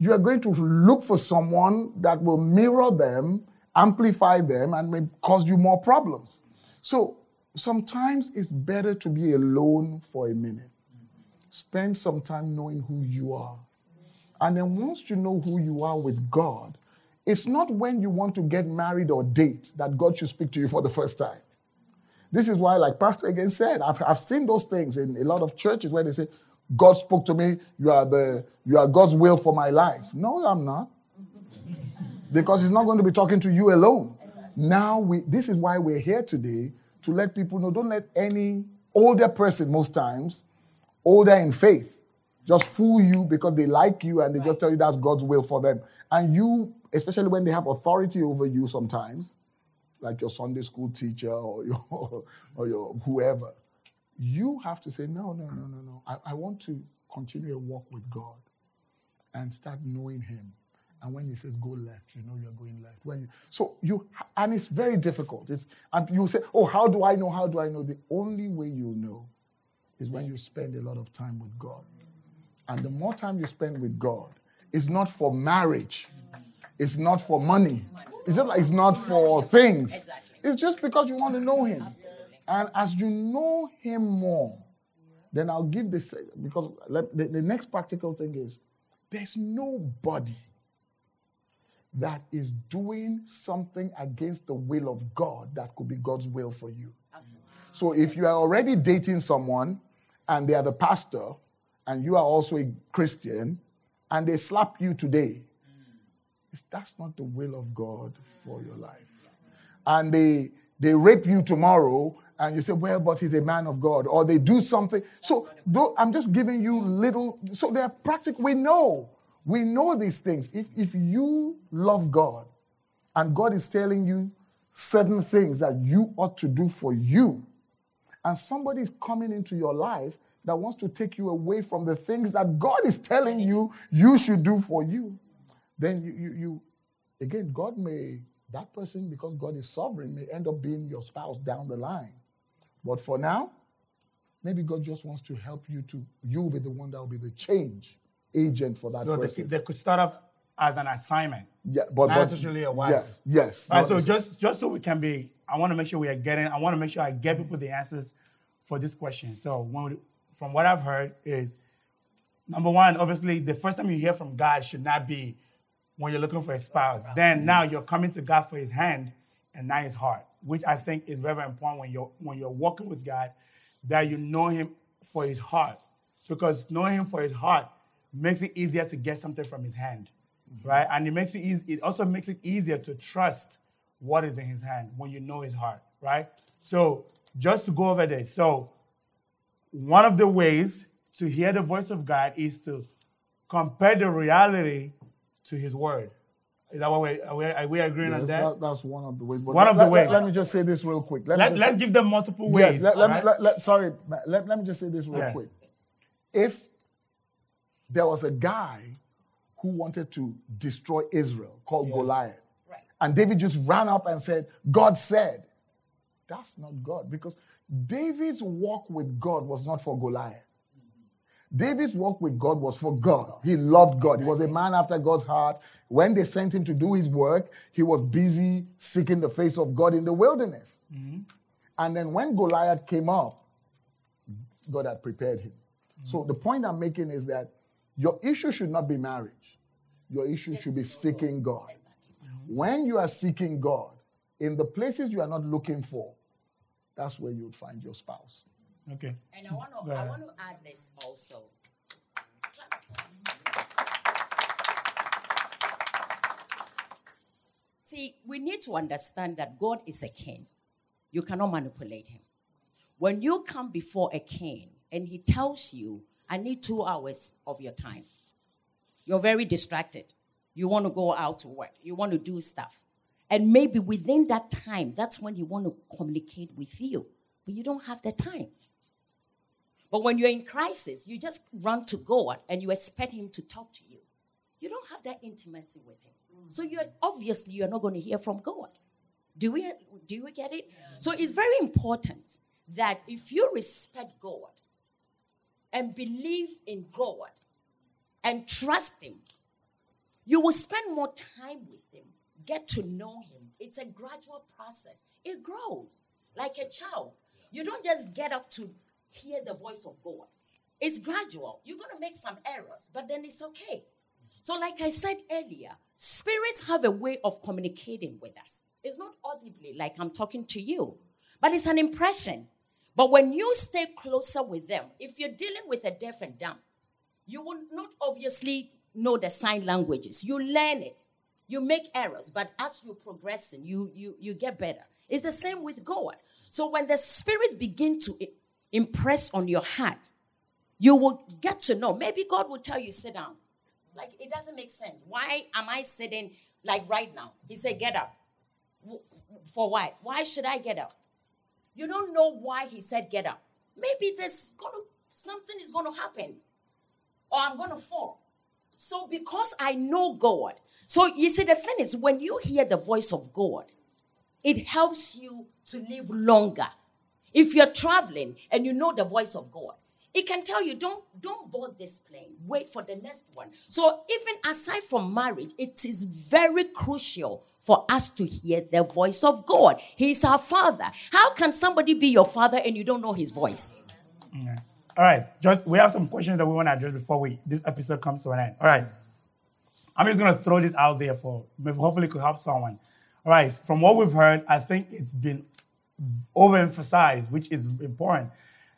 you are going to look for someone that will mirror them, amplify them, and may cause you more problems. So sometimes it's better to be alone for a minute. Spend some time knowing who you are. And then once you know who you are with God, it's not when you want to get married or date that God should speak to you for the first time. This is why, like Pastor again said, I've, I've seen those things in a lot of churches where they say, God spoke to me, you are the you are God's will for my life. No, I'm not. Because he's not going to be talking to you alone. Now we this is why we're here today to let people know don't let any older person most times, older in faith, just fool you because they like you and they just tell you that's God's will for them. And you, especially when they have authority over you sometimes, like your Sunday school teacher or your or your whoever, you have to say, no, no, no, no, no. I, I want to continue a walk with God and start knowing Him. And when He says go left, you know you're going left. When you, so you and it's very difficult. It's and you say, oh, how do I know? How do I know? The only way you know is when you spend a lot of time with God. And the more time you spend with God, it's not for marriage. It's not for money. It's just like it's not for things. It's just because you want to know Him. And as you know Him more, then I'll give this because the, the next practical thing is there's nobody that is doing something against the will of God that could be God's will for you. Absolutely. So if you are already dating someone and they are the pastor and you are also a Christian and they slap you today, that's not the will of God for your life. And they they rape you tomorrow and you say, well, but he's a man of God, or they do something. So I'm just giving you little, so they're practical. We know, we know these things. If, if you love God and God is telling you certain things that you ought to do for you, and somebody is coming into your life that wants to take you away from the things that God is telling you you should do for you, then you, you, you again, God may, that person, because God is sovereign, may end up being your spouse down the line. But for now, maybe God just wants to help you to, you will be the one that will be the change agent for that
so
person.
So they, they, could start off as an assignment.
Yeah, but
not
but,
necessarily a wife.
Yeah, yes.
Right, so just just so we can be, I want to make sure we are getting, I want to make sure I get people the answers for this question. So when we, from what I've heard is number one, obviously the first time you hear from God should not be when you're looking for a spouse. Then mm-hmm. now you're coming to God for his hand and not his heart which I think is very important when you're when you're walking with God, that you know Him for His heart, because knowing Him for His heart makes it easier to get something from His hand, mm-hmm. right? And it makes it easy. It also makes it easier to trust what is in His hand when you know His heart, right? So just to go over this, so one of the ways to hear the voice of God is to compare the reality to His word. Is that what we are we, are we agreeing yes, on that? that?
That's one of the ways.
But one let, of the
let,
ways.
Let, me just say this real quick. Let,
let, us give them multiple ways.
Yes, let, let, right? me, let, sorry, let, let me just say this real yeah. quick. If there was a guy who wanted to destroy Israel called yeah. Goliath, right. and David just ran up and said, God said, that's not God because David's walk with God was not for Goliath. David's walk with God was for God. He loved God. He was a man after God's heart. When they sent him to do his work, he was busy seeking the face of God in the wilderness. Mm-hmm. And then when Goliath came up, God had prepared him. Mm-hmm. So the point I'm making is that your issue should not be marriage. Your issue should be seeking God. Mm-hmm. When you are seeking God, in the places you are not looking for, that's where you would find your spouse.
Okay.
And I want to I want to add this also. See, we need to understand that God is a king. You cannot manipulate him. When you come before a king and he tells you, I need two hours of your time, you're very distracted. You want to go out to work, you want to do stuff. And maybe within that time, that's when he want to communicate with you. But you don't have the time. But when you're in crisis, you just run to God and you expect Him to talk to you. You don't have that intimacy with Him. So you're obviously you're not going to hear from God. Do we do we get it? So it's very important that if you respect God and believe in God and trust Him, you will spend more time with Him, get to know Him. It's a gradual process. It grows like a child. You don't just get up to hear the voice of God. It's gradual. You're going to make some errors, but then it's okay. So, like I said earlier, spirits have a way of communicating with us. It's not audibly like I'm talking to you, but it's an impression. But when you stay closer with them, if you're dealing with a deaf and dumb, you will not obviously know the sign languages. You learn it. You make errors, but as you progress, you, you, you get better. It's the same with God. So when the spirit begin to impress on your heart, you will get to know. Maybe God will tell you, sit down. It's like, it doesn't make sense. Why am I sitting like right now? He said, get up. For why? Why should I get up? You don't know why he said get up. Maybe there's gonna something is gonna happen. or I'm going to fall. So, because I know God, so you see, the thing is, when you hear the voice of God, it helps you to live longer. If you're traveling and you know the voice of God, it can tell you don't don't board this plane. Wait for the next one. So even aside from marriage it is very crucial for us to hear the voice of god. He's our father. How can somebody be your father and you don't know his voice?
Yeah. all right. Just we have some questions that we want to address before we this episode comes to an end. All right. I'm just to throw this out there for hopefully it could help someone. All right. From what we've heard i think it's been overemphasized which is important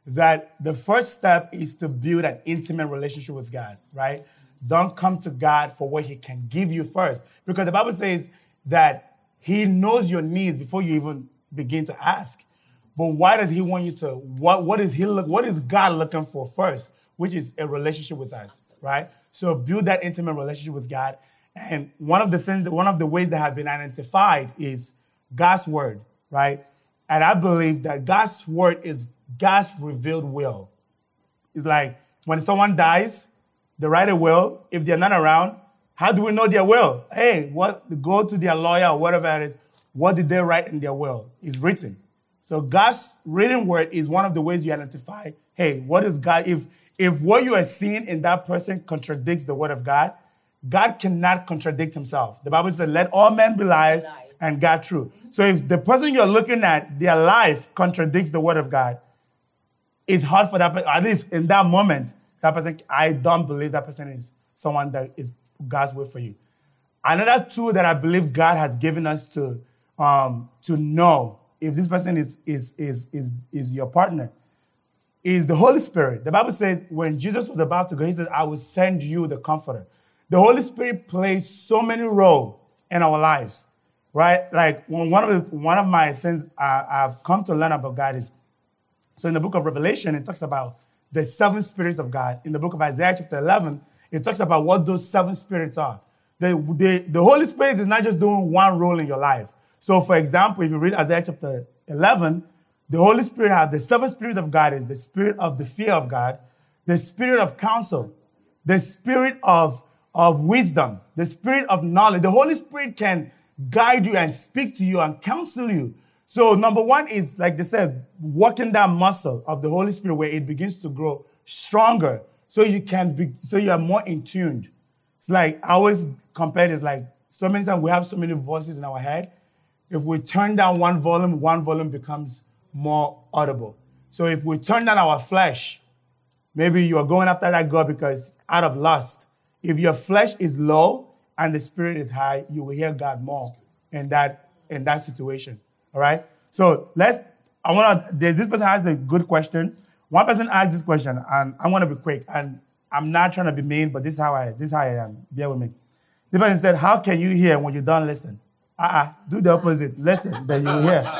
that the first step is to build an intimate relationship with God, right? Don't come to God for what He can give you first. Because the Bible says that He knows your needs before you even begin to ask. But why does He want you to? What, what is He look? What is God looking for first? Which is a relationship with us, right? So build that intimate relationship with God. And one of the things, one of the ways that have been identified is God's word, right? And I believe that God's word is God's revealed will. It's like when someone dies, they write a will. If they're not around, how do we know their will? Hey, what go to their lawyer or whatever it is. What did they write in their will? It's written. So God's written word is one of the ways you identify, hey, what is God? If if what you are seeing in that person contradicts the word of God, God cannot contradict himself. The Bible says, let all men be liars, lies. And got true. So if the person you're looking at, their life contradicts the word of God, it's hard for that person, at least in that moment, that person, I don't believe that person is someone that is God's will for you. Another tool that I believe God has given us to, um, to know if this person is, is, is, is, is your partner is the Holy Spirit. The Bible says when Jesus was about to go, he said, I will send you the comforter. The Holy Spirit plays so many roles in our lives, right? Like one of the, one of my things I, I've come to learn about God is so in the book of Revelation, it talks about the seven spirits of God. In the book of Isaiah, chapter 11, it talks about what those seven spirits are. The, the, the Holy Spirit is not just doing one role in your life. So, for example, if you read Isaiah chapter 11, the Holy Spirit has the seven spirits of God is the spirit of the fear of God, the spirit of counsel, the spirit of, of wisdom, the spirit of knowledge. The Holy Spirit can guide you and speak to you and counsel you. So number one is, like they said, working that muscle of the Holy Spirit where it begins to grow stronger. So you can be, so you are more in tuned. It's like, I always compare this like, so many times we have so many voices in our head. If we turn down one volume, one volume becomes more audible. So if we turn down our flesh, maybe you are going after that God because out of lust. If your flesh is low and the spirit is high, you will hear God more in that in that situation. All right. So let's. I want to. This person has a good question. One person asked this question, and I want to be quick. And I'm not trying to be mean, but this is how I. This is how I am. Bear with me. This person said, "How can you hear when you don't listen?" Uh-uh. Do the opposite. Listen, then you hear.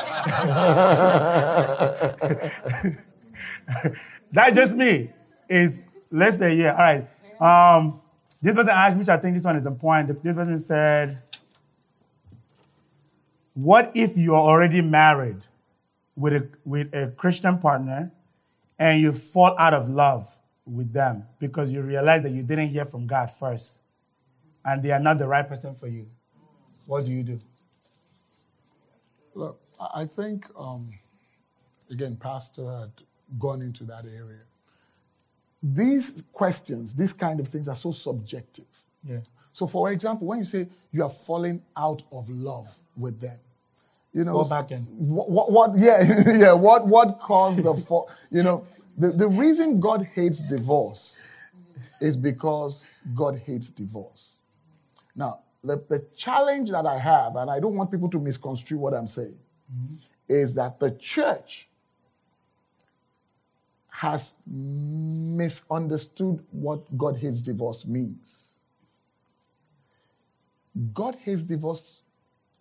That's just me. Is listen, yeah. All right. Um, this person asked, which I think this one is important. This person said, what if you're already married with a, with a Christian partner and you fall out of love with them because you realize that you didn't hear from God first and they are not the right person for you? What do you do?
Look, I think, um, again, Pastor had gone into that area. These questions, these kind of things are so subjective.
Yeah.
So, for example, when you say you are falling out of love with them, you know,
back in.
What, what, what yeah, yeah, what, what caused the fall? You know, the, the reason God hates divorce is because God hates divorce. Now, the, the challenge that I have, and I don't want people to misconstrue what I'm saying, mm-hmm. is that the church has misunderstood what God hates divorce means. God hates divorce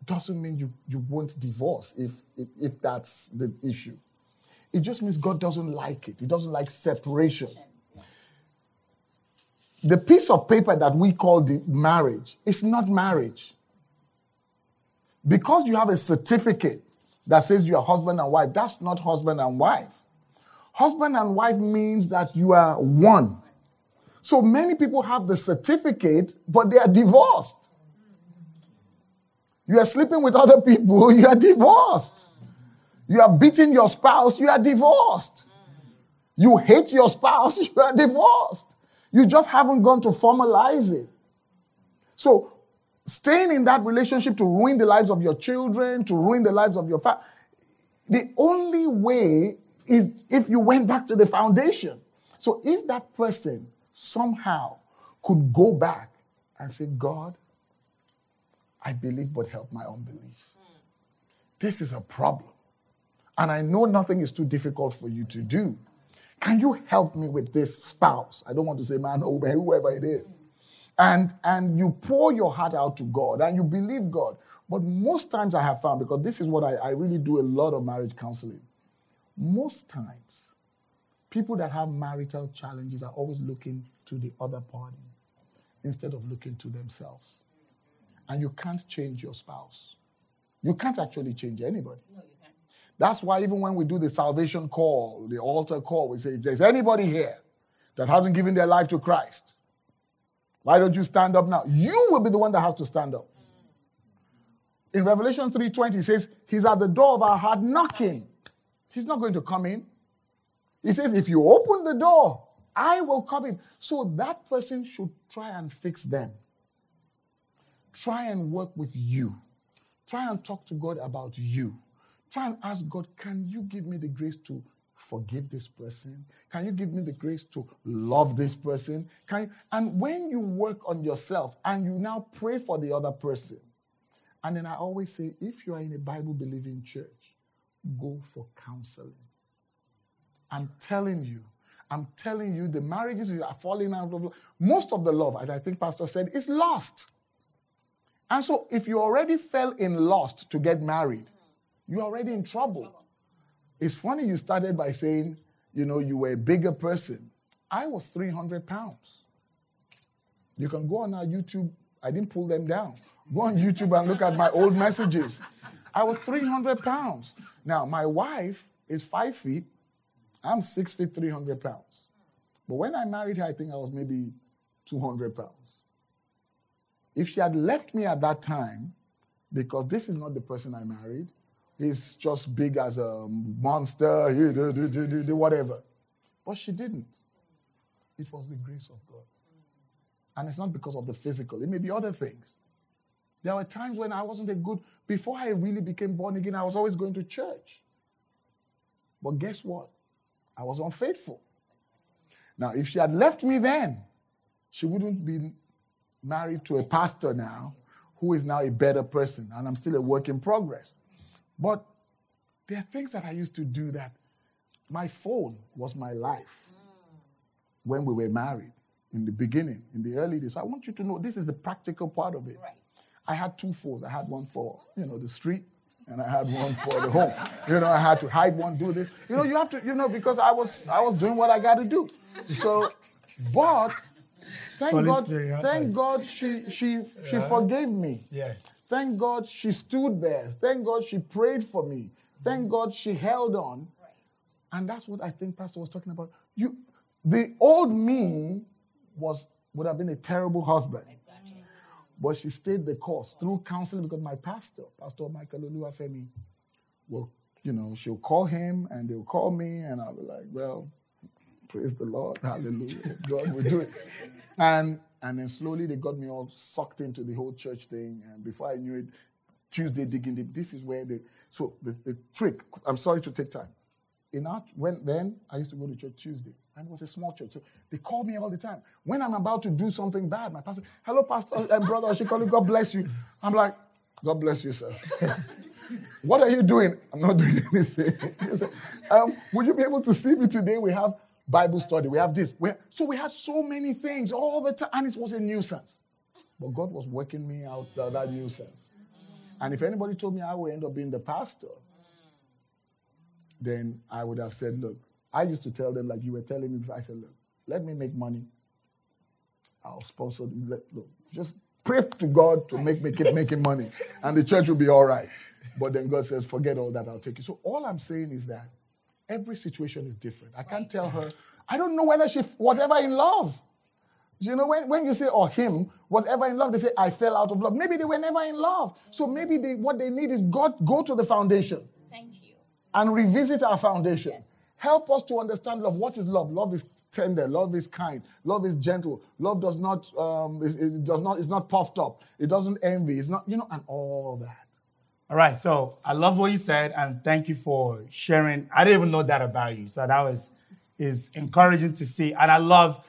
doesn't mean you, you won't divorce if, if, if that's the issue. It just means God doesn't like it. He doesn't like separation. The piece of paper that we call the marriage is not marriage. Because you have a certificate that says you are husband and wife, that's not husband and wife. Husband and wife means that you are one. So many people have the certificate, but they are divorced. You are sleeping with other people, you are divorced. You are beating your spouse, you are divorced. You hate your spouse, you are divorced. You just haven't gone to formalize it. So, staying in that relationship to ruin the lives of your children, to ruin the lives of your family, the only way is if you went back to the foundation. So, if that person somehow could go back and say, God, I believe, but help my unbelief. This is a problem. And I know nothing is too difficult for you to do. Can you help me with this spouse? I don't want to say man oh, or woman, whoever it is. And, and you pour your heart out to God and you believe God. But most times I have found, because this is what I, I really do a lot of marriage counseling, most times people that have marital challenges are always looking to the other party instead of looking to themselves. And you can't change your spouse. You can't actually change anybody. No, that's why even when we do the salvation call, the altar call, we say, if there's anybody here that hasn't given their life to Christ, why don't you stand up now? You will be the one that has to stand up. Mm. In Revelation 3:20, it says, He's at the door of our heart knocking. He's not going to come in. He says, if you open the door, I will come in. So that person should try and fix them. Try and work with you. Try and talk to God about you. Try and ask God, can you give me the grace to forgive this person? Can you give me the grace to love this person? Can you? and when you work on yourself and you now pray for the other person, and then I always say, if you are in a Bible believing church, go for counseling. I'm telling you, I'm telling you, the marriages are falling out of most of the love, as I think Pastor said, is lost. And so if you already fell in lust to get married, you're already in trouble. It's funny you started by saying, you know, you were a bigger person. I was 300 pounds. You can go on our YouTube. I didn't pull them down. Go on YouTube and look at my old messages. I was 300 pounds. Now, my wife is five feet. I'm six feet, 300 pounds. But when I married her, I think I was maybe 200 pounds. If she had left me at that time, because this is not the person I married, he's just big as a monster, whatever. But she didn't. It was the grace of God. And it's not because of the physical, it may be other things. There were times when I wasn't a good, before I really became born again, I was always going to church. But guess what? I was unfaithful. Now, if she had left me then, she wouldn't be married to a pastor now who is now a better person, and I'm still a work in progress. But there are things that I used to do that my phone was my life when we were married in the beginning, in the early days. I want you to know this is the practical part of it. Right. I had two phones. I had one for, you know, the street and I had one for the home. You know, I had to hide one, do this. You know, you have to, you know, because I was I was doing what I got to do. So, but thank Holy God, Spirit, thank God she she she yeah. forgave me.
Yeah.
Thank God she stood there. Thank God she prayed for me. Thank God she held on. And that's what I think Pastor was talking about. You the old me was would have been a terrible husband. But she stayed the course through counseling because my pastor, Pastor Michael Oluwafemi, will, you know, she'll call him and they'll call me and I'll be like, well, praise the Lord, hallelujah, God will do it. And and then slowly they got me all sucked into the whole church thing. And before I knew it, Tuesday digging deep. This is where the so the, the trick. I'm sorry to take time. In our, when then I used to go to church Tuesday. And it was a small church. So they call me all the time. When I'm about to do something bad, my pastor, hello, pastor and uh, brother, you, God bless you. I'm like, God bless you, sir. what are you doing? I'm not doing anything. um, will you be able to see me today? We have Bible study. We have this. We have, so we had so many things all the time, and it was a nuisance. But God was working me out that nuisance. And if anybody told me I would end up being the pastor, then I would have said, look, I used to tell them, like you were telling me I said, look, let me make money. I'll sponsor them. Let, look, just pray to God to make me keep making money, and the church will be all right. But then God says, forget all that, I'll take you. So all I'm saying is that every situation is different. I can't tell her, I don't know whether she was ever in love. You know, when, when you say, or him was ever in love, they say, I fell out of love. Maybe they were never in love. So maybe they, what they need is God, go to the foundation.
Thank you.
And revisit our foundation.
Yes.
Help us to understand love. What is love? Love is tender. Love is kind. Love is gentle. Love does not, um, it, it does not, it's not puffed up. It doesn't envy. It's not, you know, and all that.
All right. So I love what you said, and thank you for sharing. I didn't even know that about you. So that was is encouraging to see. And I love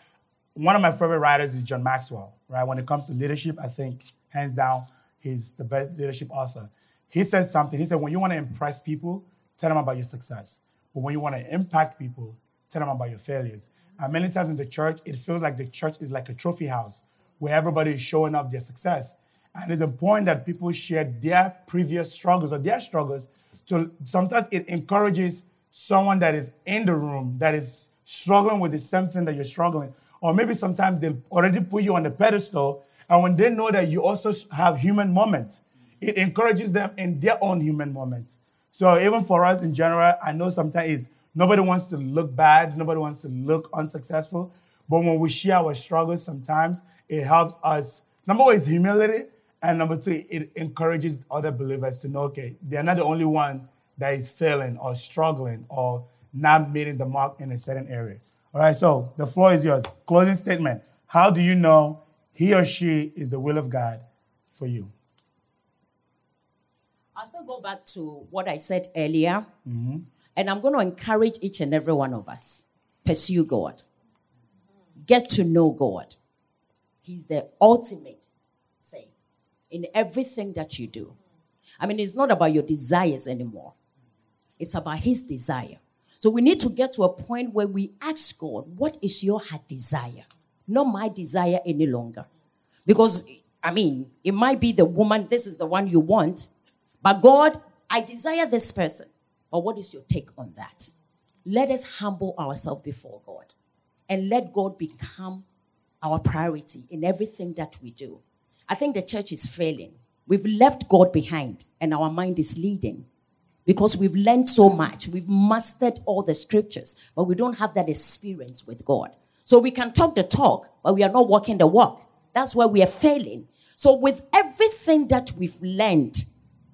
one of my favorite writers is John Maxwell, right? When it comes to leadership, I think hands down, he's the best leadership author. He said something. He said, when you want to impress people, tell them about your success. But when you want to impact people, tell them about your failures. And many times in the church, it feels like the church is like a trophy house where everybody is showing off their success. And it's important that people share their previous struggles or their struggles. So sometimes it encourages someone that is in the room that is struggling with the same thing that you're struggling. Or maybe sometimes they already put you on the pedestal. And when they know that you also have human moments, it encourages them in their own human moments. So even for us in general, I know sometimes nobody wants to look bad, nobody wants to look unsuccessful. But when we share our struggles, sometimes it helps us. Number one is humility, and number two, it encourages other believers to know, okay, they're not the only one that is failing or struggling or not meeting the mark in a certain area. All right, so the floor is yours. Closing statement. How do you know he or she is the will of God for you?
I'll still go back to what I said earlier. Mm-hmm. And I'm going to encourage each and every one of us pursue God, get to know God. He's the ultimate say in everything that you do. I mean, it's not about your desires anymore, it's about His desire. So we need to get to a point where we ask God, What is your heart desire? Not my desire any longer. Because, I mean, it might be the woman, this is the one you want, but God, I desire this person. But what is your take on that? Let us humble ourselves before God and let God become our priority in everything that we do. I think the church is failing. We've left God behind and our mind is leading because we've learned so much. We've mastered all the scriptures, but we don't have that experience with God. So we can talk the talk, but we are not walking the walk. That's where we are failing. So, with everything that we've learned,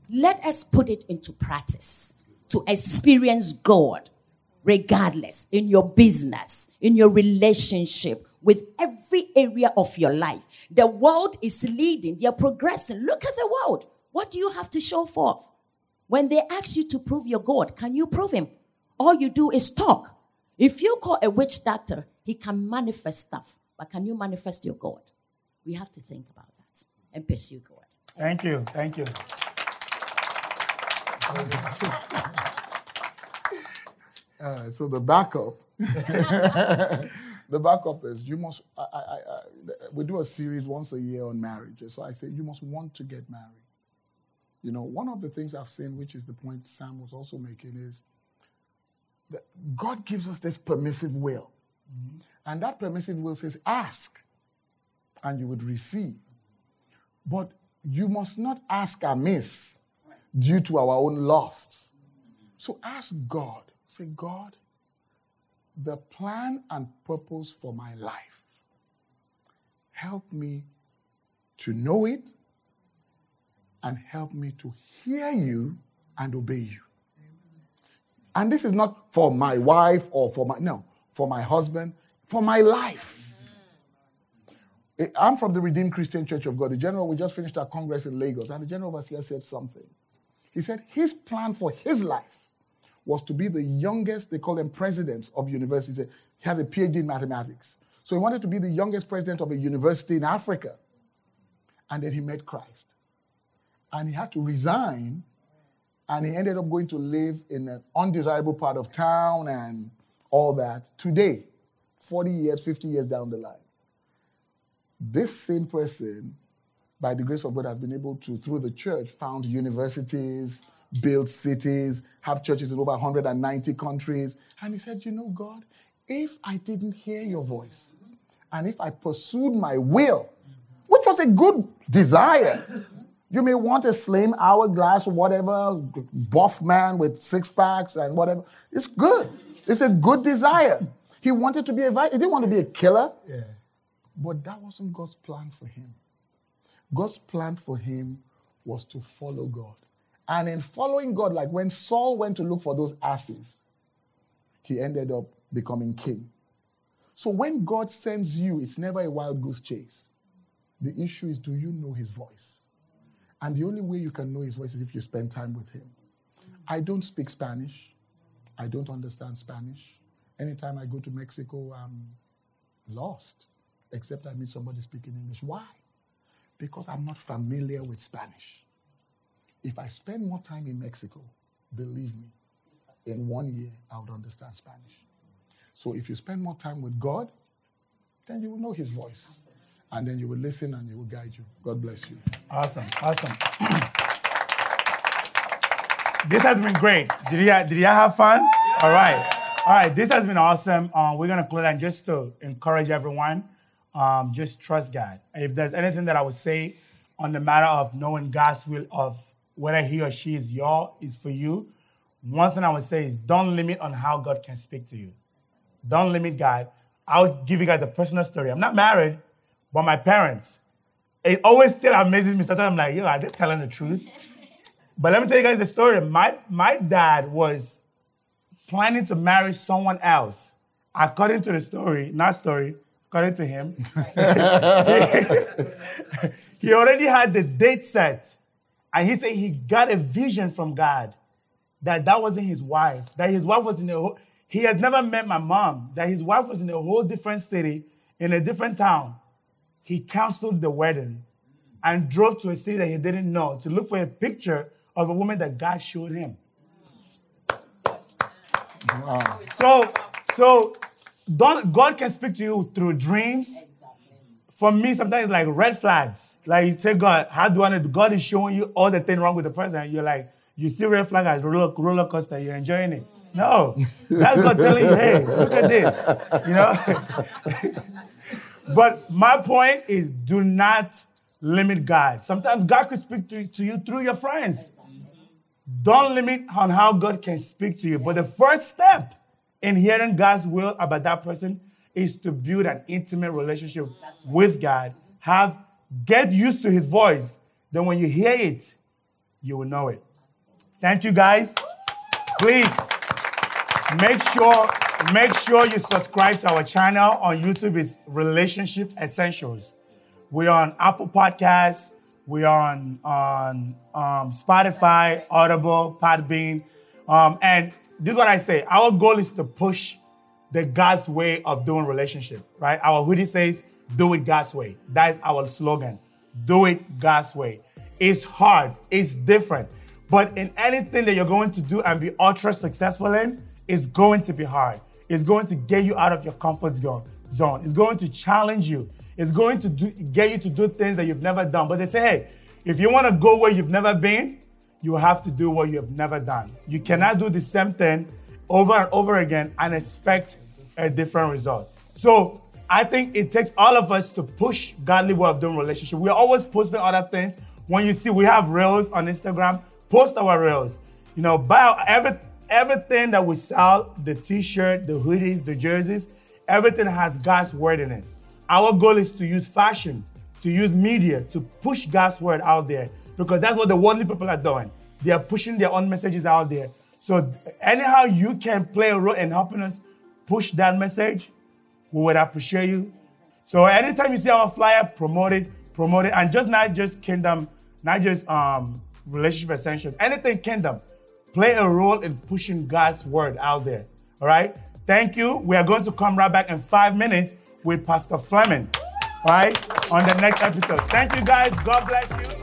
let us put it into practice to experience God regardless in your business, in your relationship, with every area of your life. The world is leading, they're progressing. Look at the world. What do you have to show forth? When they ask you to prove your God, can you prove him? All you do is talk. If you call a witch doctor, he can manifest stuff, but can you manifest your God? We have to think about that and pursue God.
Thank you. Thank you.
Uh, so the backup, the backup is you must. I, I, I, we do a series once a year on marriage. So I say you must want to get married. You know, one of the things I've seen, which is the point Sam was also making, is that God gives us this permissive will, mm-hmm. and that permissive will says, "Ask, and you would receive." But you must not ask amiss due to our own lusts. So ask God. Say, God, the plan and purpose for my life, help me to know it and help me to hear you and obey you. And this is not for my wife or for my, no, for my husband, for my life. Eh, I'm from the Redeemed Christian Church of God. The general, we just finished our congress in Lagos, and the general overseer said something. He said his plan for his life was to be the youngest, they call them presidents of universities. He has a PhD in mathematics. So he wanted to be the youngest president of a university in Africa. And then he met Christ. And he had to resign. And he ended up going to live in an undesirable part of town and all that. Today, 40 years, 50 years down the line, this same person by the grace of God, have been able to, through the church, found universities, build cities, have churches in over 190 countries. And he said, You know, God, if I didn't hear your voice and if I pursued my will, which was a good desire, you may want a slim hourglass or whatever, buff man with six packs and whatever. It's good. It's a good desire. He wanted to be a, he didn't want to be a killer. Yeah. But that wasn't God's plan for him. God's plan for him was to follow God. And in following God, like when Saul went to look for those asses, he ended up becoming king. So when God sends you, it's never a wild goose chase. The issue is do you know his voice? And the only way you can know his voice is if you spend time with him. I don't speak Spanish. I don't understand Spanish. Anytime I go to Mexico, I'm lost, except I meet somebody speaking English. Why? Because I'm not familiar with Spanish. If I spend more time in Mexico, believe me, in one year, I would understand Spanish. So if you spend more time with God, then you will know his voice. And then you will listen and he will guide you. God bless you.
Awesome. Awesome. this has been great. Did you, did you have fun? All right. All right. This has been awesome. Um, we're going to close and just to encourage everyone, um, just trust God. If there's anything that I would say on the matter of knowing God's will of whether he or she is your, is for you, one thing I would say is don't limit on how God can speak to you. Don't limit God. I'll give you guys a personal story. I'm not married, but my parents, it always still amazes me. Sometimes I'm like, yo, are they telling the truth? but let me tell you guys the story. My, my dad was planning to marry someone else. According to the story, not story, according to him, he already had the date set. And he said he got a vision from God that that wasn't his wife, that his wife was in a he has never met my mom, that his wife was in a whole different city, in a different town. He canceled the wedding and drove to a city that he didn't know to look for a picture of a woman that God showed him. Wow. So, so don't, God can speak to you through dreams. For me, sometimes it's like red flags. Like you say, God, how do I know? God is showing you all the things wrong with the person. You're like, you see red flag as roller, roller coaster, you're enjoying it. No, that's God telling you, hey, look at this, you know. but my point is, do not limit God. Sometimes God could speak to, to you through your friends. Don't limit on how God can speak to you. But the first step in hearing God's will about that person is to build an intimate relationship with God. Have get used to His voice. Then when you hear it, you will know it. Thank you, guys. Please make sure make sure you subscribe to our channel on YouTube. It's Relationship Essentials. We're on Apple Podcasts. We are on on um, Spotify, Audible, Podbean, um, and this is what I say. Our goal is to push the God's way of doing relationship. Right? Our hoodie says, "Do it God's way." That is our slogan. Do it God's way. It's hard. It's different. But in anything that you're going to do and be ultra successful in, it's going to be hard. It's going to get you out of your comfort zone. It's going to challenge you. It's going to do, get you to do things that you've never done. But they say, hey, if you want to go where you've never been, you have to do what you have never done. You cannot do the same thing over and over again and expect a different result. So I think it takes all of us to push godly way of doing relationship. We're always posting other things. When you see we have reels on Instagram, post our reels. You know, buy every, everything that we sell, the t-shirt, the hoodies, the jerseys, everything has God's word in it. Our goal is to use fashion, to use media, to push God's word out there because that's what the worldly people are doing. They are pushing their own messages out there. So anyhow you can play a role in helping us push that message, we would appreciate you. So anytime you see our flyer, promote it, promote it, and just not just kingdom, not just um relationship essentials, anything kingdom. Play a role in pushing God's word out there. All right. Thank you. We are going to come right back in five minutes with Pastor Fleming. All right, on the next episode. Thank you guys. God bless you.